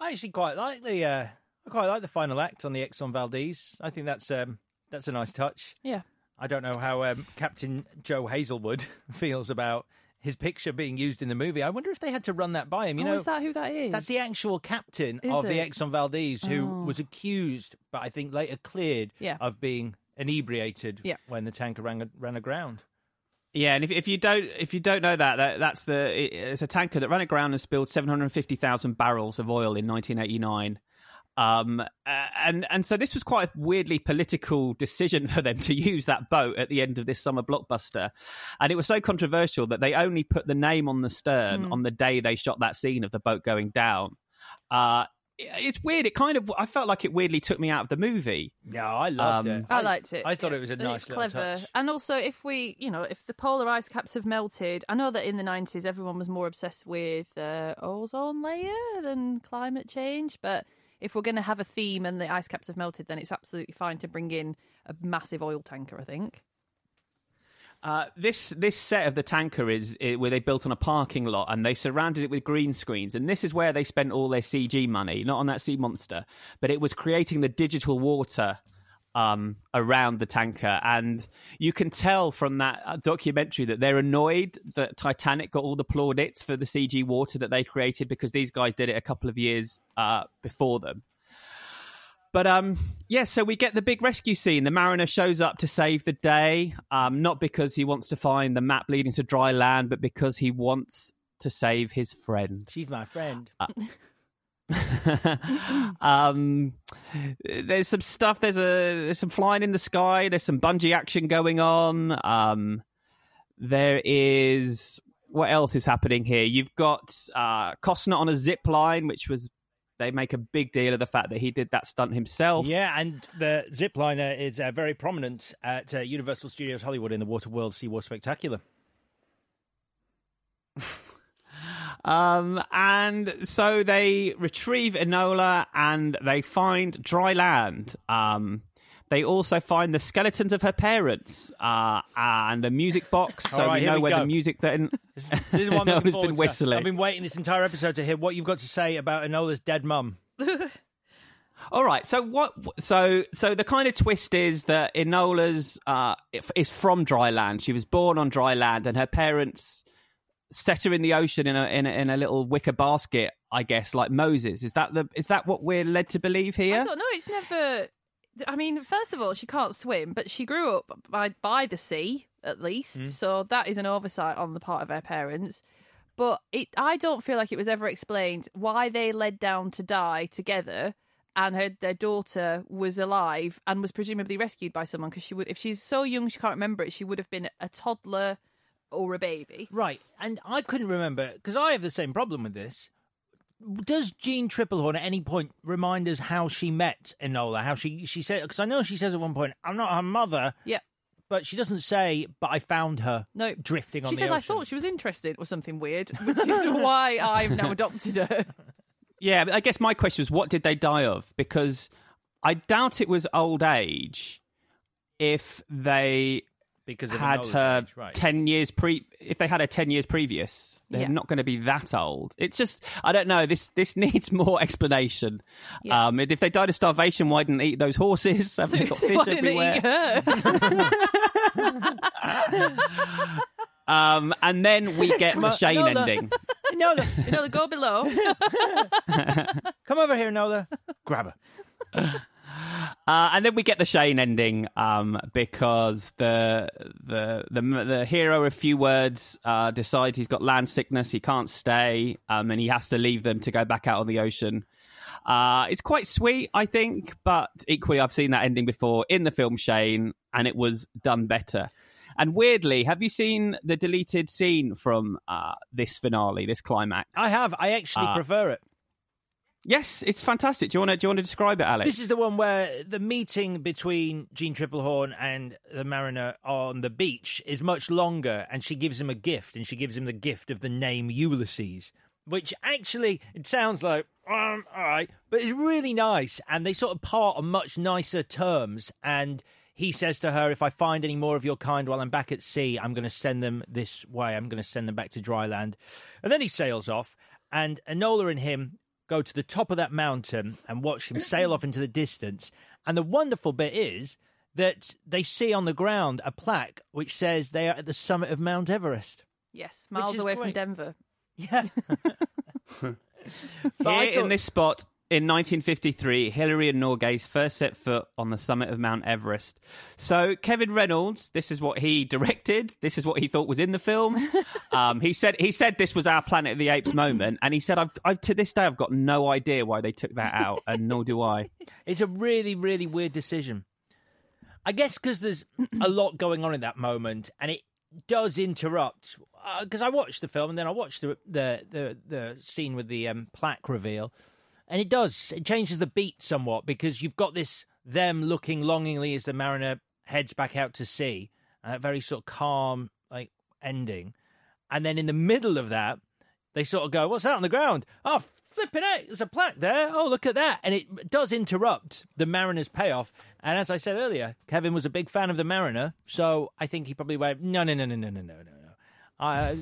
I actually quite like the uh, I quite like the final act on the Exxon Valdez. I think that's um, that's a nice touch. Yeah. I don't know how um, Captain Joe Hazelwood feels about his picture being used in the movie. I wonder if they had to run that by him. You oh, know, is that who that is? that's the actual captain Is of the? Exxon Valdez who Oh. was accused, but I think later cleared Yeah. of being inebriated Yeah. when the tanker ran, ran aground. Yeah, and if, if you don't if you don't know that, that that's the it's a tanker that ran aground and spilled seven hundred fifty thousand barrels of oil in nineteen eighty nine. Um, and and so this was quite a weirdly political decision for them to use that boat at the end of this summer blockbuster, and it was so controversial that they only put the name on the stern Hmm. on the day they shot that scene of the boat going down. Uh, it's weird. It kind of I felt like it weirdly took me out of the movie. Yeah, I loved Um, it. I liked it. I thought it was a And nice it's little clever. touch. And also, if we, you know, if the polar ice caps have melted, I know that in the nineties everyone was more obsessed with uh, ozone layer than climate change. But if we're going to have a theme and the ice caps have melted, then it's absolutely fine to bring in a massive oil tanker. I think. Uh, this this set of the tanker is, i where they built on a parking lot and they surrounded it with green screens and this is where they spent all their CG money, not on that sea monster, but it was creating the digital water um, around the tanker and you can tell from that uh, documentary that they're annoyed that Titanic got all the plaudits for the CG water that they created because these guys did it a couple of years uh, before them. But um, yeah, so we get the big rescue scene. The mariner shows up to save the day, um, not because he wants to find the map leading to dry land, but because he wants to save his friend. She's my friend. Uh, um, there's some stuff. There's a there's some flying in the sky. There's some bungee action going on. Um, there is what else is happening here? You've got uh, Costner on a zip line, which was they make a big deal of the fact that he did that stunt himself. Yeah, and the zipliner is uh, very prominent at uh, Universal Studios Hollywood in the Waterworld SeaWorld Spectacular. Um, and so they retrieve Enola and they find dry land. Um, they also find the skeletons of her parents uh, and a music box, so All right, we know we where go. the music that en- This is what I'm looking Enola's forward been to. whistling. I've been waiting this entire episode to hear what you've got to say about Enola's dead mum. All right. So what? So so the kind of twist is that Enola's uh, is from dry land. She was born on dry land, and her parents set her in the ocean in a in a, in a little wicker basket. I guess like Moses. Is that the is that what we're led to believe here? I don't know. It's never. I mean, first of all, she can't swim, but she grew up by by the sea at least, Hmm. so that is an oversight on the part of her parents. But it, I don't feel like it was ever explained why they led down to die together, and her their daughter was alive and was presumably rescued by someone because she would, if she's so young she can't remember it, she would have been a toddler or a baby. Right, and I couldn't remember because I have the same problem with this. Does Jeanne Tripplehorn at any point remind us how she met Enola? How she she said because I know she says at one point, "I'm not her mother." Yeah. But she doesn't say, "But I found her." No, drifting on She the says, "I thought she was interested" or something weird, which is why I've now adopted her. Yeah, I guess my question was, what did they die of? Because I doubt it was old age. If they because of had her age, right. ten years pre, if they had her ten years previous, they're Yeah. not going to be that old. It's just I don't know. This this needs more explanation. Yeah. Um, if they died of starvation, why didn't they eat those horses? Haven't they got fish Why didn't they everywhere? eat her? Um, and then we get Come the on, Shane Enola. ending. Enola, you know, go below. come over here, Nola. Grab her. Uh, and then we get the Shane ending um, because the, the the the hero of few words uh, decides he's got land sickness, he can't stay, um, and he has to leave them to go back out on the ocean. Uh, it's quite sweet, I think, but equally, I've seen that ending before in the film Shane, and it was done better. And weirdly, have you seen the deleted scene from uh, this finale, this climax? I have. I actually Uh, prefer it. Yes, it's fantastic. Do you want to do you want to describe it, Alex? This is the one where the meeting between Jeanne Tripplehorn and the mariner on the beach is much longer, and she gives him a gift, and she gives him the gift of the name Ulysses, which actually it sounds like um, all right, but it's really nice, and they sort of part on much nicer terms. And he says to her, "If I find any more of your kind while I'm back at sea, I'm going to send them this way. I'm going to send them back to dry land." And then he sails off, and Enola and him go to the top of that mountain and watch him sail off into the distance. And the wonderful bit is that they see on the ground a plaque which says they are at the summit of Mount Everest. Yes, miles is away from. Denver. Yeah. Here I in this spot in 1953, Hillary and Norgay first set foot on the summit of Mount Everest. So Kevin Reynolds, this is what he directed. This is what he thought was in the film. um, he said he said this was our Planet of the Apes moment, and he said, "I've, I've to this day I've got no idea why they took that out, and nor do I." It's a really, really weird decision. I guess because there's a lot going on in that moment, and it does interrupt. Because I watched the film, and then I watched the the the, the scene with the um, plaque reveal, and it does. It changes the beat somewhat because you've got this them looking longingly as the mariner heads back out to sea, and that very sort of calm like ending. And then in the middle of that, they sort of go, "What's that on the ground?" Oh, flipping it! There's a plaque there. Oh, look at that! And it does interrupt the Mariner's payoff. And as I said earlier, Kevin was a big fan of the Mariner, so I think he probably went, "No, no, no, no, no, no, no, no." Uh,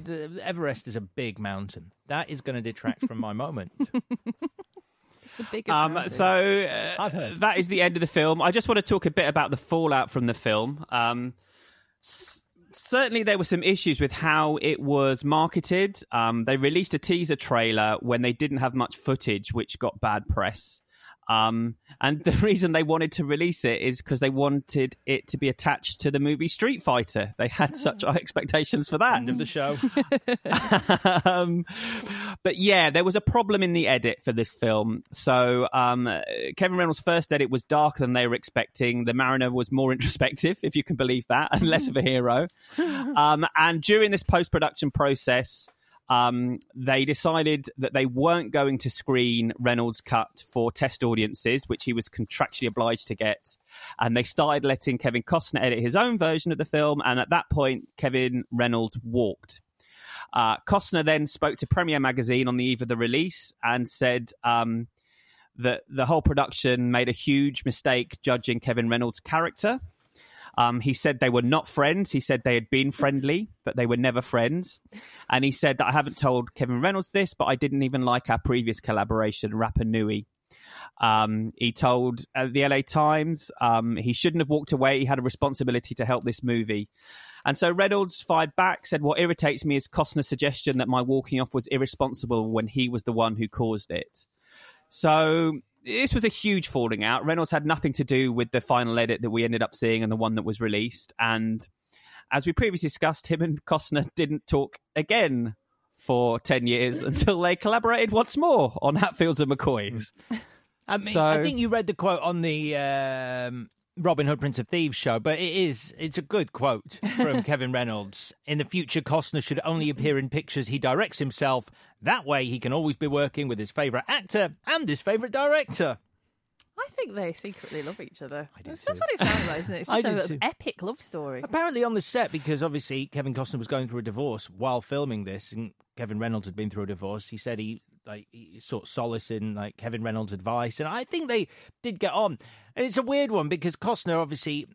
Everest is a big mountain. That is going to detract from my moment. It's the biggest. Um, so uh, that is the end of the film. I just want to talk a bit about the fallout from the film. Um, s- certainly, there were some issues with how it was marketed. Um, they released a teaser trailer when they didn't have much footage, which got bad press. Um, and the reason they wanted to release it is because they wanted it to be attached to the movie Street Fighter. They had such high expectations for that. End of the show. um, but yeah, there was a problem in the edit for this film. So um, Kevin Reynolds' first edit was darker than they were expecting. The Mariner was more introspective, if you can believe that, and less of a hero. Um, and during this post production process, um, they decided that they weren't going to screen Reynolds' cut for test audiences, which he was contractually obliged to get. And they started letting Kevin Costner edit his own version of the film. And at that point, Kevin Reynolds walked. Uh, Costner then spoke to Premiere Magazine on the eve of the release and said um, that the whole production made a huge mistake judging Kevin Reynolds' character. Um, he said they were not friends. He said they had been friendly, but they were never friends. And he said that I haven't told Kevin Reynolds this, but I didn't even like our previous collaboration, Rapa Nui. Um, he told uh, the LA Times um, he shouldn't have walked away. He had a responsibility to help this movie. And so Reynolds fired back, said, What irritates me is Costner's suggestion that my walking off was irresponsible when he was the one who caused it. So this was a huge falling out. Reynolds had nothing to do with the final edit that we ended up seeing and the one that was released. And as we previously discussed, him and Costner didn't talk again for 10 years until they collaborated once more on Hatfields and McCoys. I mean, So- I think you read the quote on the um, Robin Hood Prince of Thieves show, but it is it's a good quote from Kevin Reynolds. In the future, Costner should only appear in pictures he directs himself. That way, he can always be working with his favorite actor and his favorite director. I think they secretly love each other. That's, that's what it sounds like, isn't it? It's I just do an too. epic love story. Apparently on the set, because obviously Kevin Costner was going through a divorce while filming this, and Kevin Reynolds had been through a divorce. He said he like he sought solace in like Kevin Reynolds' advice, and I think they did get on. And it's a weird one because Costner obviously.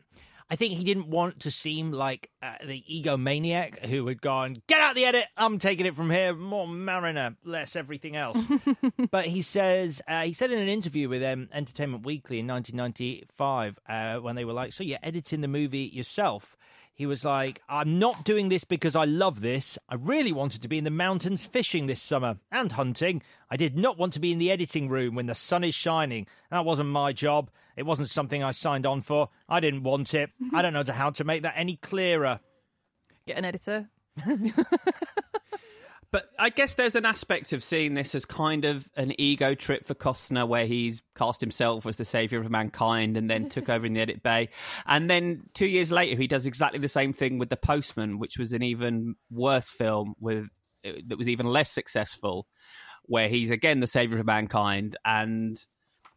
I think he didn't want to seem like uh, the egomaniac who had gone, get out the edit, I'm taking it from here, more Mariner, less everything else. but he says, uh, he said in an interview with um, Entertainment Weekly in 1995, uh, when they were like, so you're editing the movie yourself. He was like, I'm not doing this because I love this. I really wanted to be in the mountains fishing this summer and hunting. I did not want to be in the editing room when the sun is shining. That wasn't my job. It wasn't something I signed on for. I didn't want it. I don't know how to make that any clearer. Get an editor. But I guess there's an aspect of seeing this as kind of an ego trip for Costner, where he's cast himself as the savior of mankind and then took over in the edit bay. And then two years later, he does exactly the same thing with The Postman, which was an even worse film with that was even less successful, where he's again the savior of mankind. And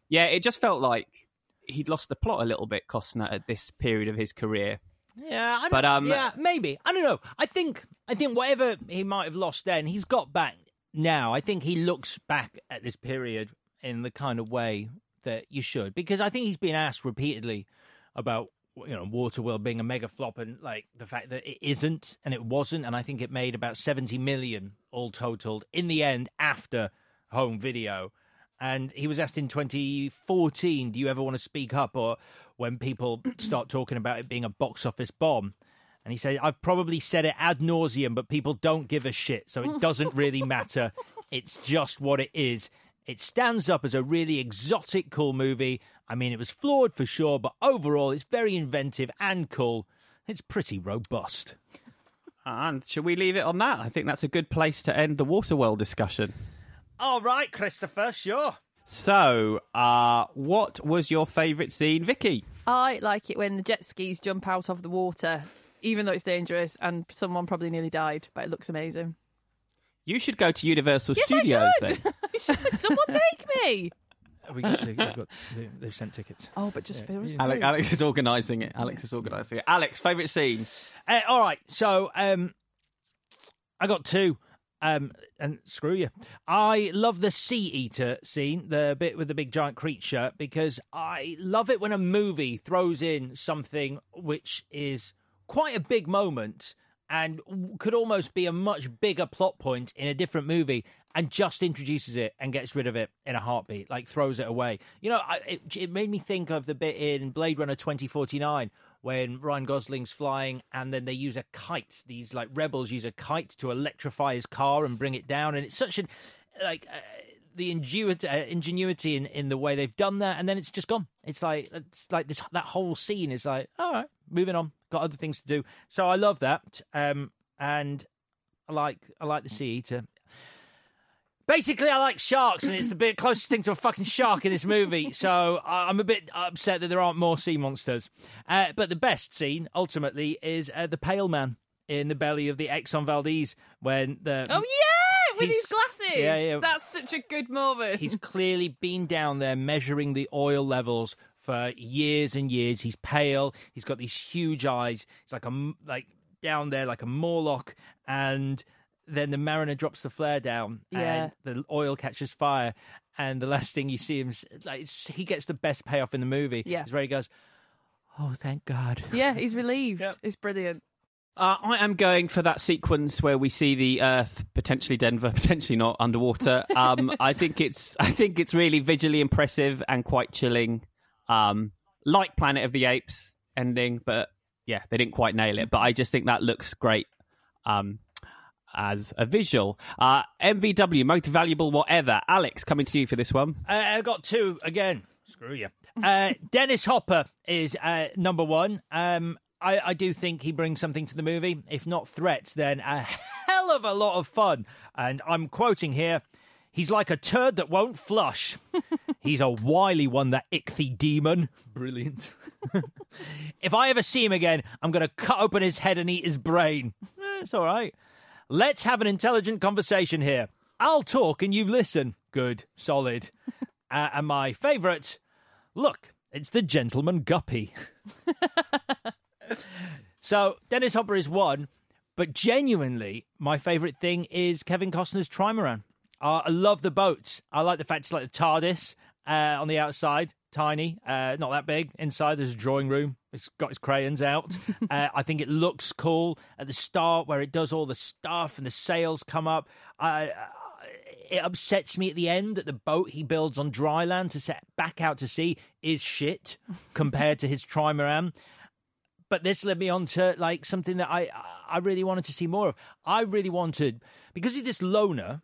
yeah, it just felt like he'd lost the plot a little bit, Costner, at this period of his career. Yeah, I But, um, yeah, maybe. I don't know. I think I think whatever he might have lost then, he's got back now. I think he looks back at this period in the kind of way that you should, because I think he's been asked repeatedly about you know Waterworld being a mega flop and like the fact that it isn't and it wasn't, and I think it made about seventy million all totaled in the end after home video. And he was asked in 2014, do you ever want to speak up or when people start talking about it being a box office bomb? And he said, I've probably said it ad nauseum, but people don't give a shit, so it doesn't really matter. It's just what it is. It stands up as a really exotic, cool movie. I mean, it was flawed for sure, but overall, it's very inventive and cool. It's pretty robust. And should we leave it on that? I think that's a good place to end the Waterworld discussion. All right, Christopher, sure. So, uh, what was your favourite scene, Vicky? I like it when the jet skis jump out of the water, even though it's dangerous and someone probably nearly died, but it looks amazing. You should go to Universal Yes, I Studios should. then. I should. Someone take me. We got to, we've got, they- they've sent tickets. Oh, but just for us. Alex. Alex is organising it. Alex is organising it. Alex, favourite scene? Uh, all right, so um, I got two. Um, and screw you. I love the sea eater scene, the bit with the big giant creature, because I love it when a movie throws in something which is quite a big moment and could almost be a much bigger plot point in a different movie and just introduces it and gets rid of it in a heartbeat, like throws it away. You know, I, it, it made me think of the bit in Blade Runner 2049 when Ryan Gosling's flying and then they use a kite. These like rebels use a kite to electrify his car and bring it down. And it's such an, like, uh, the ingenuity, uh, ingenuity in, in the way they've done that, and then it's just gone. It's like it's like this that whole scene is like, all right, moving on, got other things to do. So I love that, um, and I like I like the sea eater. Basically, I like sharks, and it's the bit closest thing to a fucking shark in this movie. So I'm a bit upset that there aren't more sea monsters. Uh, but the best scene, ultimately, is uh, the pale man in the belly of the Exxon Valdez when the Oh yeah, with his glasses. yeah, yeah. That's such a good moment. He's clearly been down there measuring the oil levels for years and years. He's pale. He's got these huge eyes. He's like a like down there like a Morlock, and then the mariner drops the flare down, Yeah. and the oil catches fire. And the last thing you see him s- like it's, he gets the best payoff in the movie. Yeah. is where he goes, "Oh, thank God." yeah, he's relieved. It's brilliant. Uh, I am going for that sequence where we see the Earth, potentially Denver, potentially not underwater. Um, I think it's I think it's really visually impressive and quite chilling, um, like Planet of the Apes ending. But yeah, they didn't quite nail it. But I just think that looks great um, as a visual. Uh, MVW, most valuable, whatever. Alex, coming to you for this one. Uh, I got two again. Screw you. Uh, Dennis Hopper is uh, number one. Um, I, I do think he brings something to the movie. If not threats, then a hell of a lot of fun. And I'm quoting here. He's like a turd that won't flush. He's a wily one, that ichthy demon. Brilliant. if I ever see him again, I'm going to cut open his head and eat his brain. Eh, it's all right. Let's have an intelligent conversation here. I'll talk and you listen. Good, solid. uh, and my favourite, look, it's the gentleman guppy. so Dennis Hopper is one, but genuinely, my favourite thing is Kevin Costner's trimaran. Uh, I love the boats. I like the fact it's like the TARDIS uh, on the outside, tiny, uh, not that big. Inside, there's a drawing room. It's got its crayons out. uh, I think it looks cool at the start where it does all the stuff and the sails come up. I, it upsets me at the end that the boat he builds on dry land to set back out to sea is shit compared to his trimaran. But this led me on to like something that I I really wanted to see more of. I really wanted because he's this loner.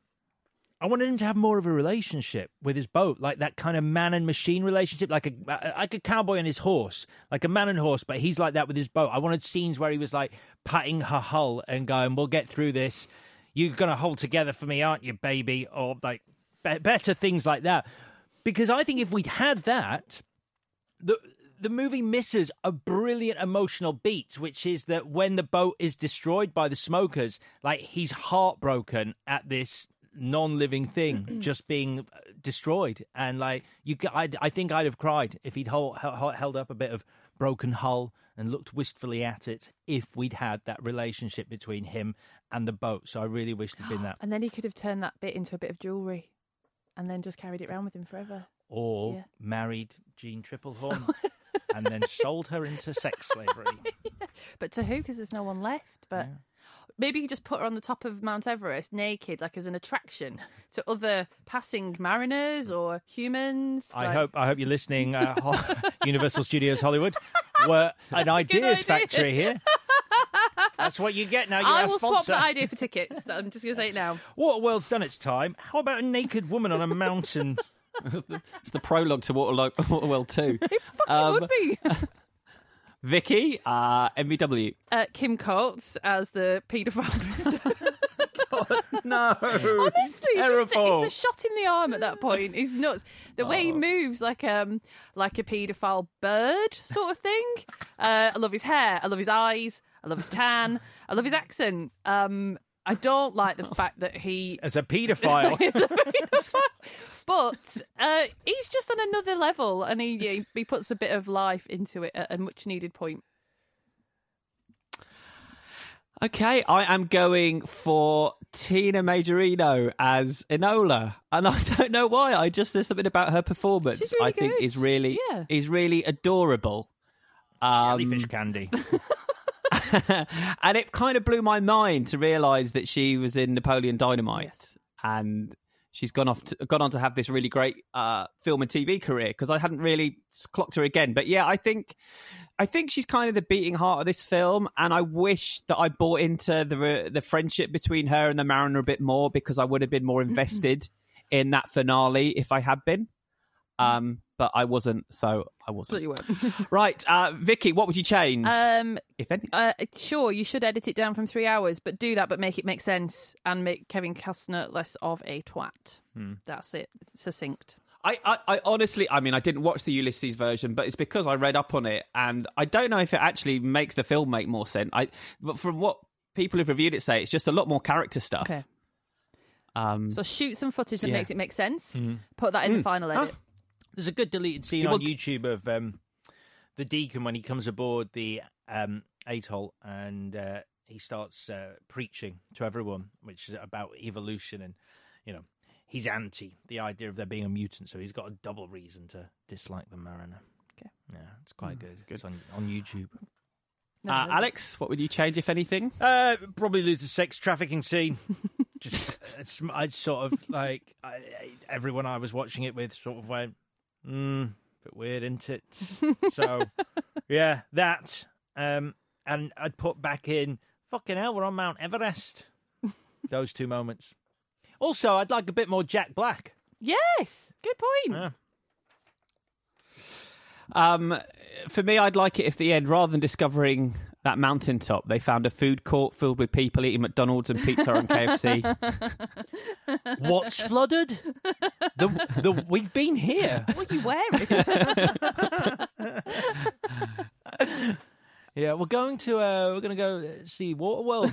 I wanted him to have more of a relationship with his boat, like that kind of man and machine relationship, like a like a cowboy and his horse, like a man and horse. But he's like that with his boat. I wanted scenes where he was like patting her hull and going, "We'll get through this. You're gonna hold together for me, aren't you, baby?" Or like be- better things like that. Because I think if we'd had that, the the movie misses a brilliant emotional beat, which is that when the boat is destroyed by the smokers, like he's heartbroken at this non-living thing just being uh, destroyed, and like you, I'd, I think I'd have cried if he'd hold, held, held up a bit of broken hull and looked wistfully at it. If we'd had that relationship between him and the boat, so I really wish there'd been that. And then he could have turned that bit into a bit of jewellery and then just carried it around with him forever. Or Yeah. married Jeanne Tripplehorn. and then sold her into sex slavery. But to who? Because there's no one left. But maybe you just put her on the top of Mount Everest naked, like as an attraction to other passing mariners or humans. I like- hope I hope you're listening, uh, Universal Studios Hollywood. We're an ideas idea. factory here. That's what you get now. You're I our will swap sponsor. that idea for tickets. I'm just going to say it now. Waterworld's done its time. How about a naked woman on a mountain? It's the prologue to Waterlo- Waterworld 2. It fucking would be. Vicky, uh, MVW. Uh, Kim Coates as the paedophile. no, honestly, just, it's a shot in the arm at that point. He's nuts. The way he moves, like um, like a paedophile bird sort of thing. Uh, I love his hair. I love his eyes. I love his tan. I love his accent. Um, I don't like the fact that he As a paedophile. is a paedophile. But uh, he's just on another level, and he he- he puts a bit of life into it at a much needed point. Okay, I am going for Tina Majorino as Enola, and I don't know why. I just there's something about her performance She's really I think good. is really Yeah. is really adorable. Um, Jellyfish candy. and it kind of blew my mind to realise that she was in Napoleon Dynamite, and she's gone off to, gone on to have this really great uh, film and TV career. Because I hadn't really clocked her again, but yeah, I think I think she's kind of the beating heart of this film, and I wish that I bought into the the friendship between her and the Mariner a bit more because I would have been more invested in that finale if I had been. Um, but I wasn't, so I wasn't. you weren't. Right, uh, Vicky, what would you change? Um, if any? uh, sure, you should edit it down from three hours, but do that, but make it make sense and make Kevin Costner less of a twat. Hmm. That's it. Succinct. I, I, I honestly, I mean, I didn't watch the Ulysses version, but it's because I read up on it, and I don't know if it actually makes the film make more sense. I, but from what people who've reviewed it say, it's just a lot more character stuff. Okay. Um, So shoot some footage that Yeah. makes it make sense. Mhm. Put that in the Mm. final edit. There's a good deleted scene You on YouTube of um, the deacon when he comes aboard the um, atoll and uh, he starts uh, preaching to everyone, which is about evolution and you know he's anti the idea of there being a mutant, so he's got a double reason to dislike the mariner. Okay, yeah, it's quite good. It's on on YouTube. uh, Alex, what would you change if anything? Uh, probably lose the sex trafficking scene. Just, it's, I sort of like I, I- everyone I was watching it with sort of went, mm, bit weird, isn't it? so, yeah, that. Um, and I'd put back in, fucking hell, we're on Mount Everest. Those two moments. Also, I'd like a bit more Jack Black. Yes, good point. Yeah. Um, for me, I'd like it if the end, rather than discovering that mountaintop, they found a food court filled with people eating McDonald's and pizza and KFC. What's flooded? The, the we've been here. What are you wearing? Yeah, we're going to uh we're gonna go uh, see Waterworld.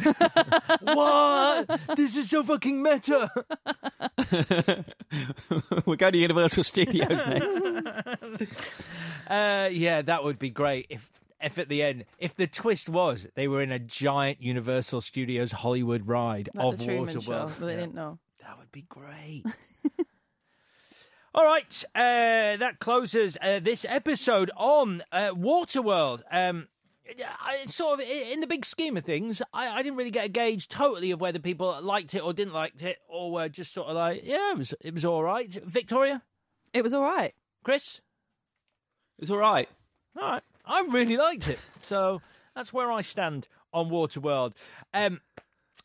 what? This is so fucking meta. We're going to Universal Studios next. uh, yeah, that would be great if if at the end if the twist was they were in a giant Universal Studios Hollywood ride Like of the Truman Show, Waterworld. but they Yeah. didn't know. That would be great. All right, uh, that closes uh, this episode on uh, Waterworld. Um, I, sort of, in the big scheme of things, I, I didn't really get a gauge totally of whether people liked it or didn't like it, or were just sort of like, yeah, it was, it was all right. Victoria, it was all right. Chris, it was all right. All right, I really liked it. So that's where I stand on Waterworld. Um,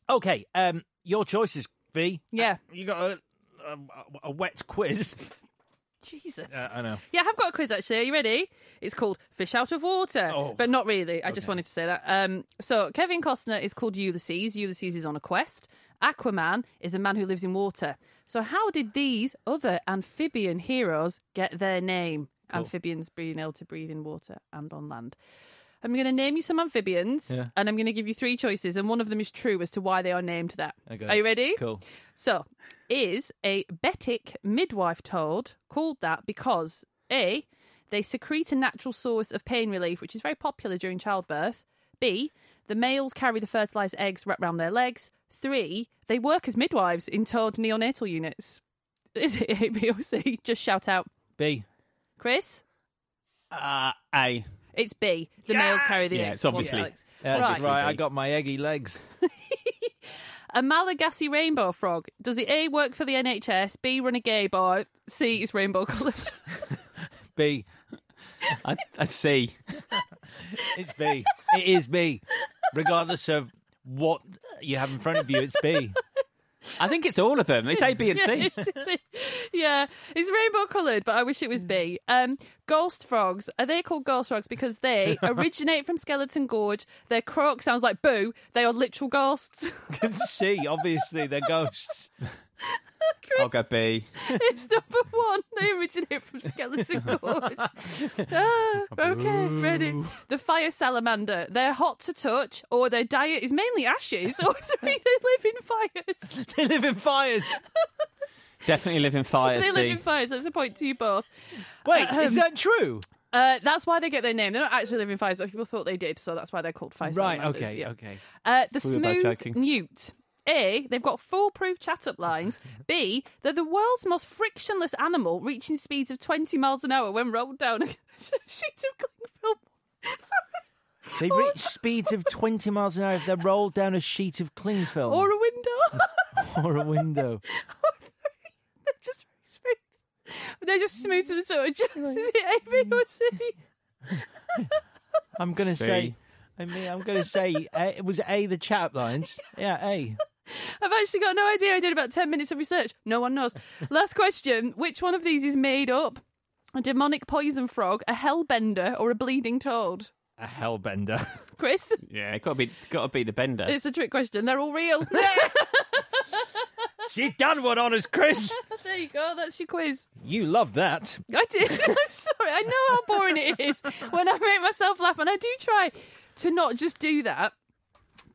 okay, um, your choices, V. Yeah, you got a, a, a wet quiz. Jesus. Uh, I know. Yeah, I have got a quiz actually. Are you ready? It's called Fish Out of Water, Oh. but not really. I just wanted to say that. Um, so Kevin Costner is called Ulysses. Ulysses is on a quest. Aquaman is a man who lives in water. So how did these other amphibian heroes get their name? Cool. Amphibians being able to breathe in water and on land. I'm going to name you some amphibians, Yeah. and I'm going to give you three choices, and one of them is true as to why they are named that. Okay. Are you ready? Cool. So, is a Betic midwife toad called that because A, they secrete a natural source of pain relief, which is very popular during childbirth. B, the males carry the fertilized eggs wrapped around their legs. Three, they work as midwives in toad neonatal units. Is it A, B, or C? Just shout out. B. Chris? Uh, A. It's B. The males carry the Yeah, eggs. it's obviously- Well, Alex. Yeah, that's Right. right. I got my eggy legs. A Malagasy rainbow frog. Does it A, work for the NHS, B, run a gay bar, C, is rainbow coloured? B. I, I see. It's B. It is B. Regardless of what you have in front of you, it's B. I think it's all of them. It's A, B, and yeah, C. it's, it's- yeah, it's rainbow coloured, but I wish it was B. Um, ghost frogs. Are they called ghost frogs because they originate from Skeleton Gorge? Their croak sounds like boo. They are literal ghosts. C. Obviously, they're ghosts. I'll go B. it's number one. They originate from Skeleton Gorge. Ah, okay, ready. The fire salamander. They're hot to touch, or their diet is mainly ashes, or three, they live in fires. they live in fires. Definitely live in fires. they live in fires. That's a point to you both. Wait, Um, is that true? Uh, that's why they get their name. They don't actually live in fires, but people thought they did, so that's why they're called fire Right, salamanders, okay, yeah. okay. Uh, the We were both smooth joking. newt. A, they've got foolproof chat-up lines. B, they're the world's most frictionless animal, reaching speeds of 20 miles an hour when rolled down a sheet of cling film. They reach speeds of 20 miles an hour if they're rolled down a sheet of cling film. Or a window. or a window. they're just very smooth. They're just smooth to the touch. Is it A, B, or C? I'm going to C. say, I mean, I'm going to say, uh, it was A, the chat lines. Yeah, A. I've actually got no idea. I did about 10 minutes of research. No one knows. Last question Which one of these is made up? A demonic poison frog, a hellbender, or a bleeding toad? A hellbender. Chris? Yeah, it got to be got to be the bender. It's a trick question. They're all real. She done one on us, Chris. there you go. That's your quiz. You love that. I did. I'm sorry. I know how boring it is when I make myself laugh, and I do try to not just do that,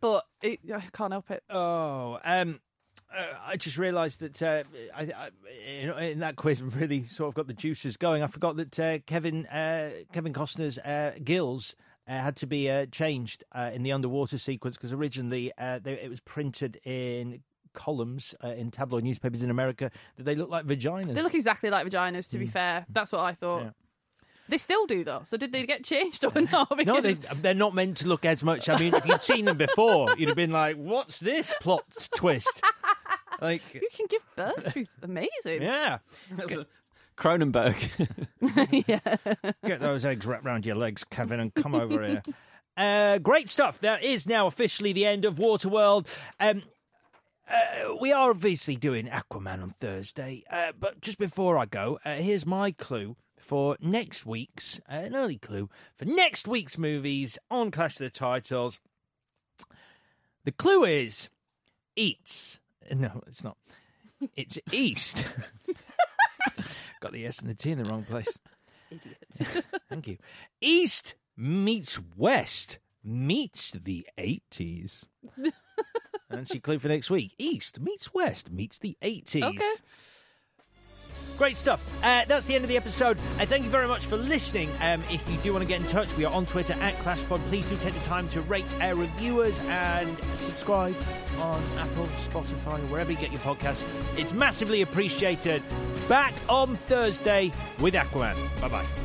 but it, I can't help it. Oh, um, uh, I just realised that uh, I, I, in, in that quiz I've really sort of got the juices going. I forgot that uh, Kevin uh, Kevin Costner's uh, gills. Uh, had to be uh, changed uh, in the underwater sequence because originally uh, they, it was printed in columns uh, in tabloid newspapers in America that they look like vaginas. They look exactly like vaginas. To be Mm. fair, that's what I thought. Yeah. They still do though. So did they get changed or not? No, Because- they, they're not meant to look as much. I mean, if you'd seen them before, you'd have been like, "What's this plot twist?" Like, you can give birth through amazing. yeah, Cronenberg. Yeah, get those eggs wrapped around your legs, Kevin, and come over here. Uh, great stuff. That is now officially the end of Waterworld. Um, uh, we are obviously doing Aquaman on Thursday, uh, but just before I go, uh, here's my clue for next week's, uh, an early clue for next week's movies on Clash of the Titles. The clue is eats. No, it's not. It's east. Got the S and the T in the wrong place. Idiot. Thank you. East meets West meets the 80s. And your clue for next week. East meets West meets the 80s. Okay. Great stuff. Uh, that's the end of the episode. Uh, thank you very much for listening. Um, if you do want to get in touch, we are on Twitter at ClashPod. Please do take the time to rate our reviewers and subscribe on Apple, Spotify, or wherever you get your podcasts. It's massively appreciated. Back on Thursday with Aquaman. Bye bye.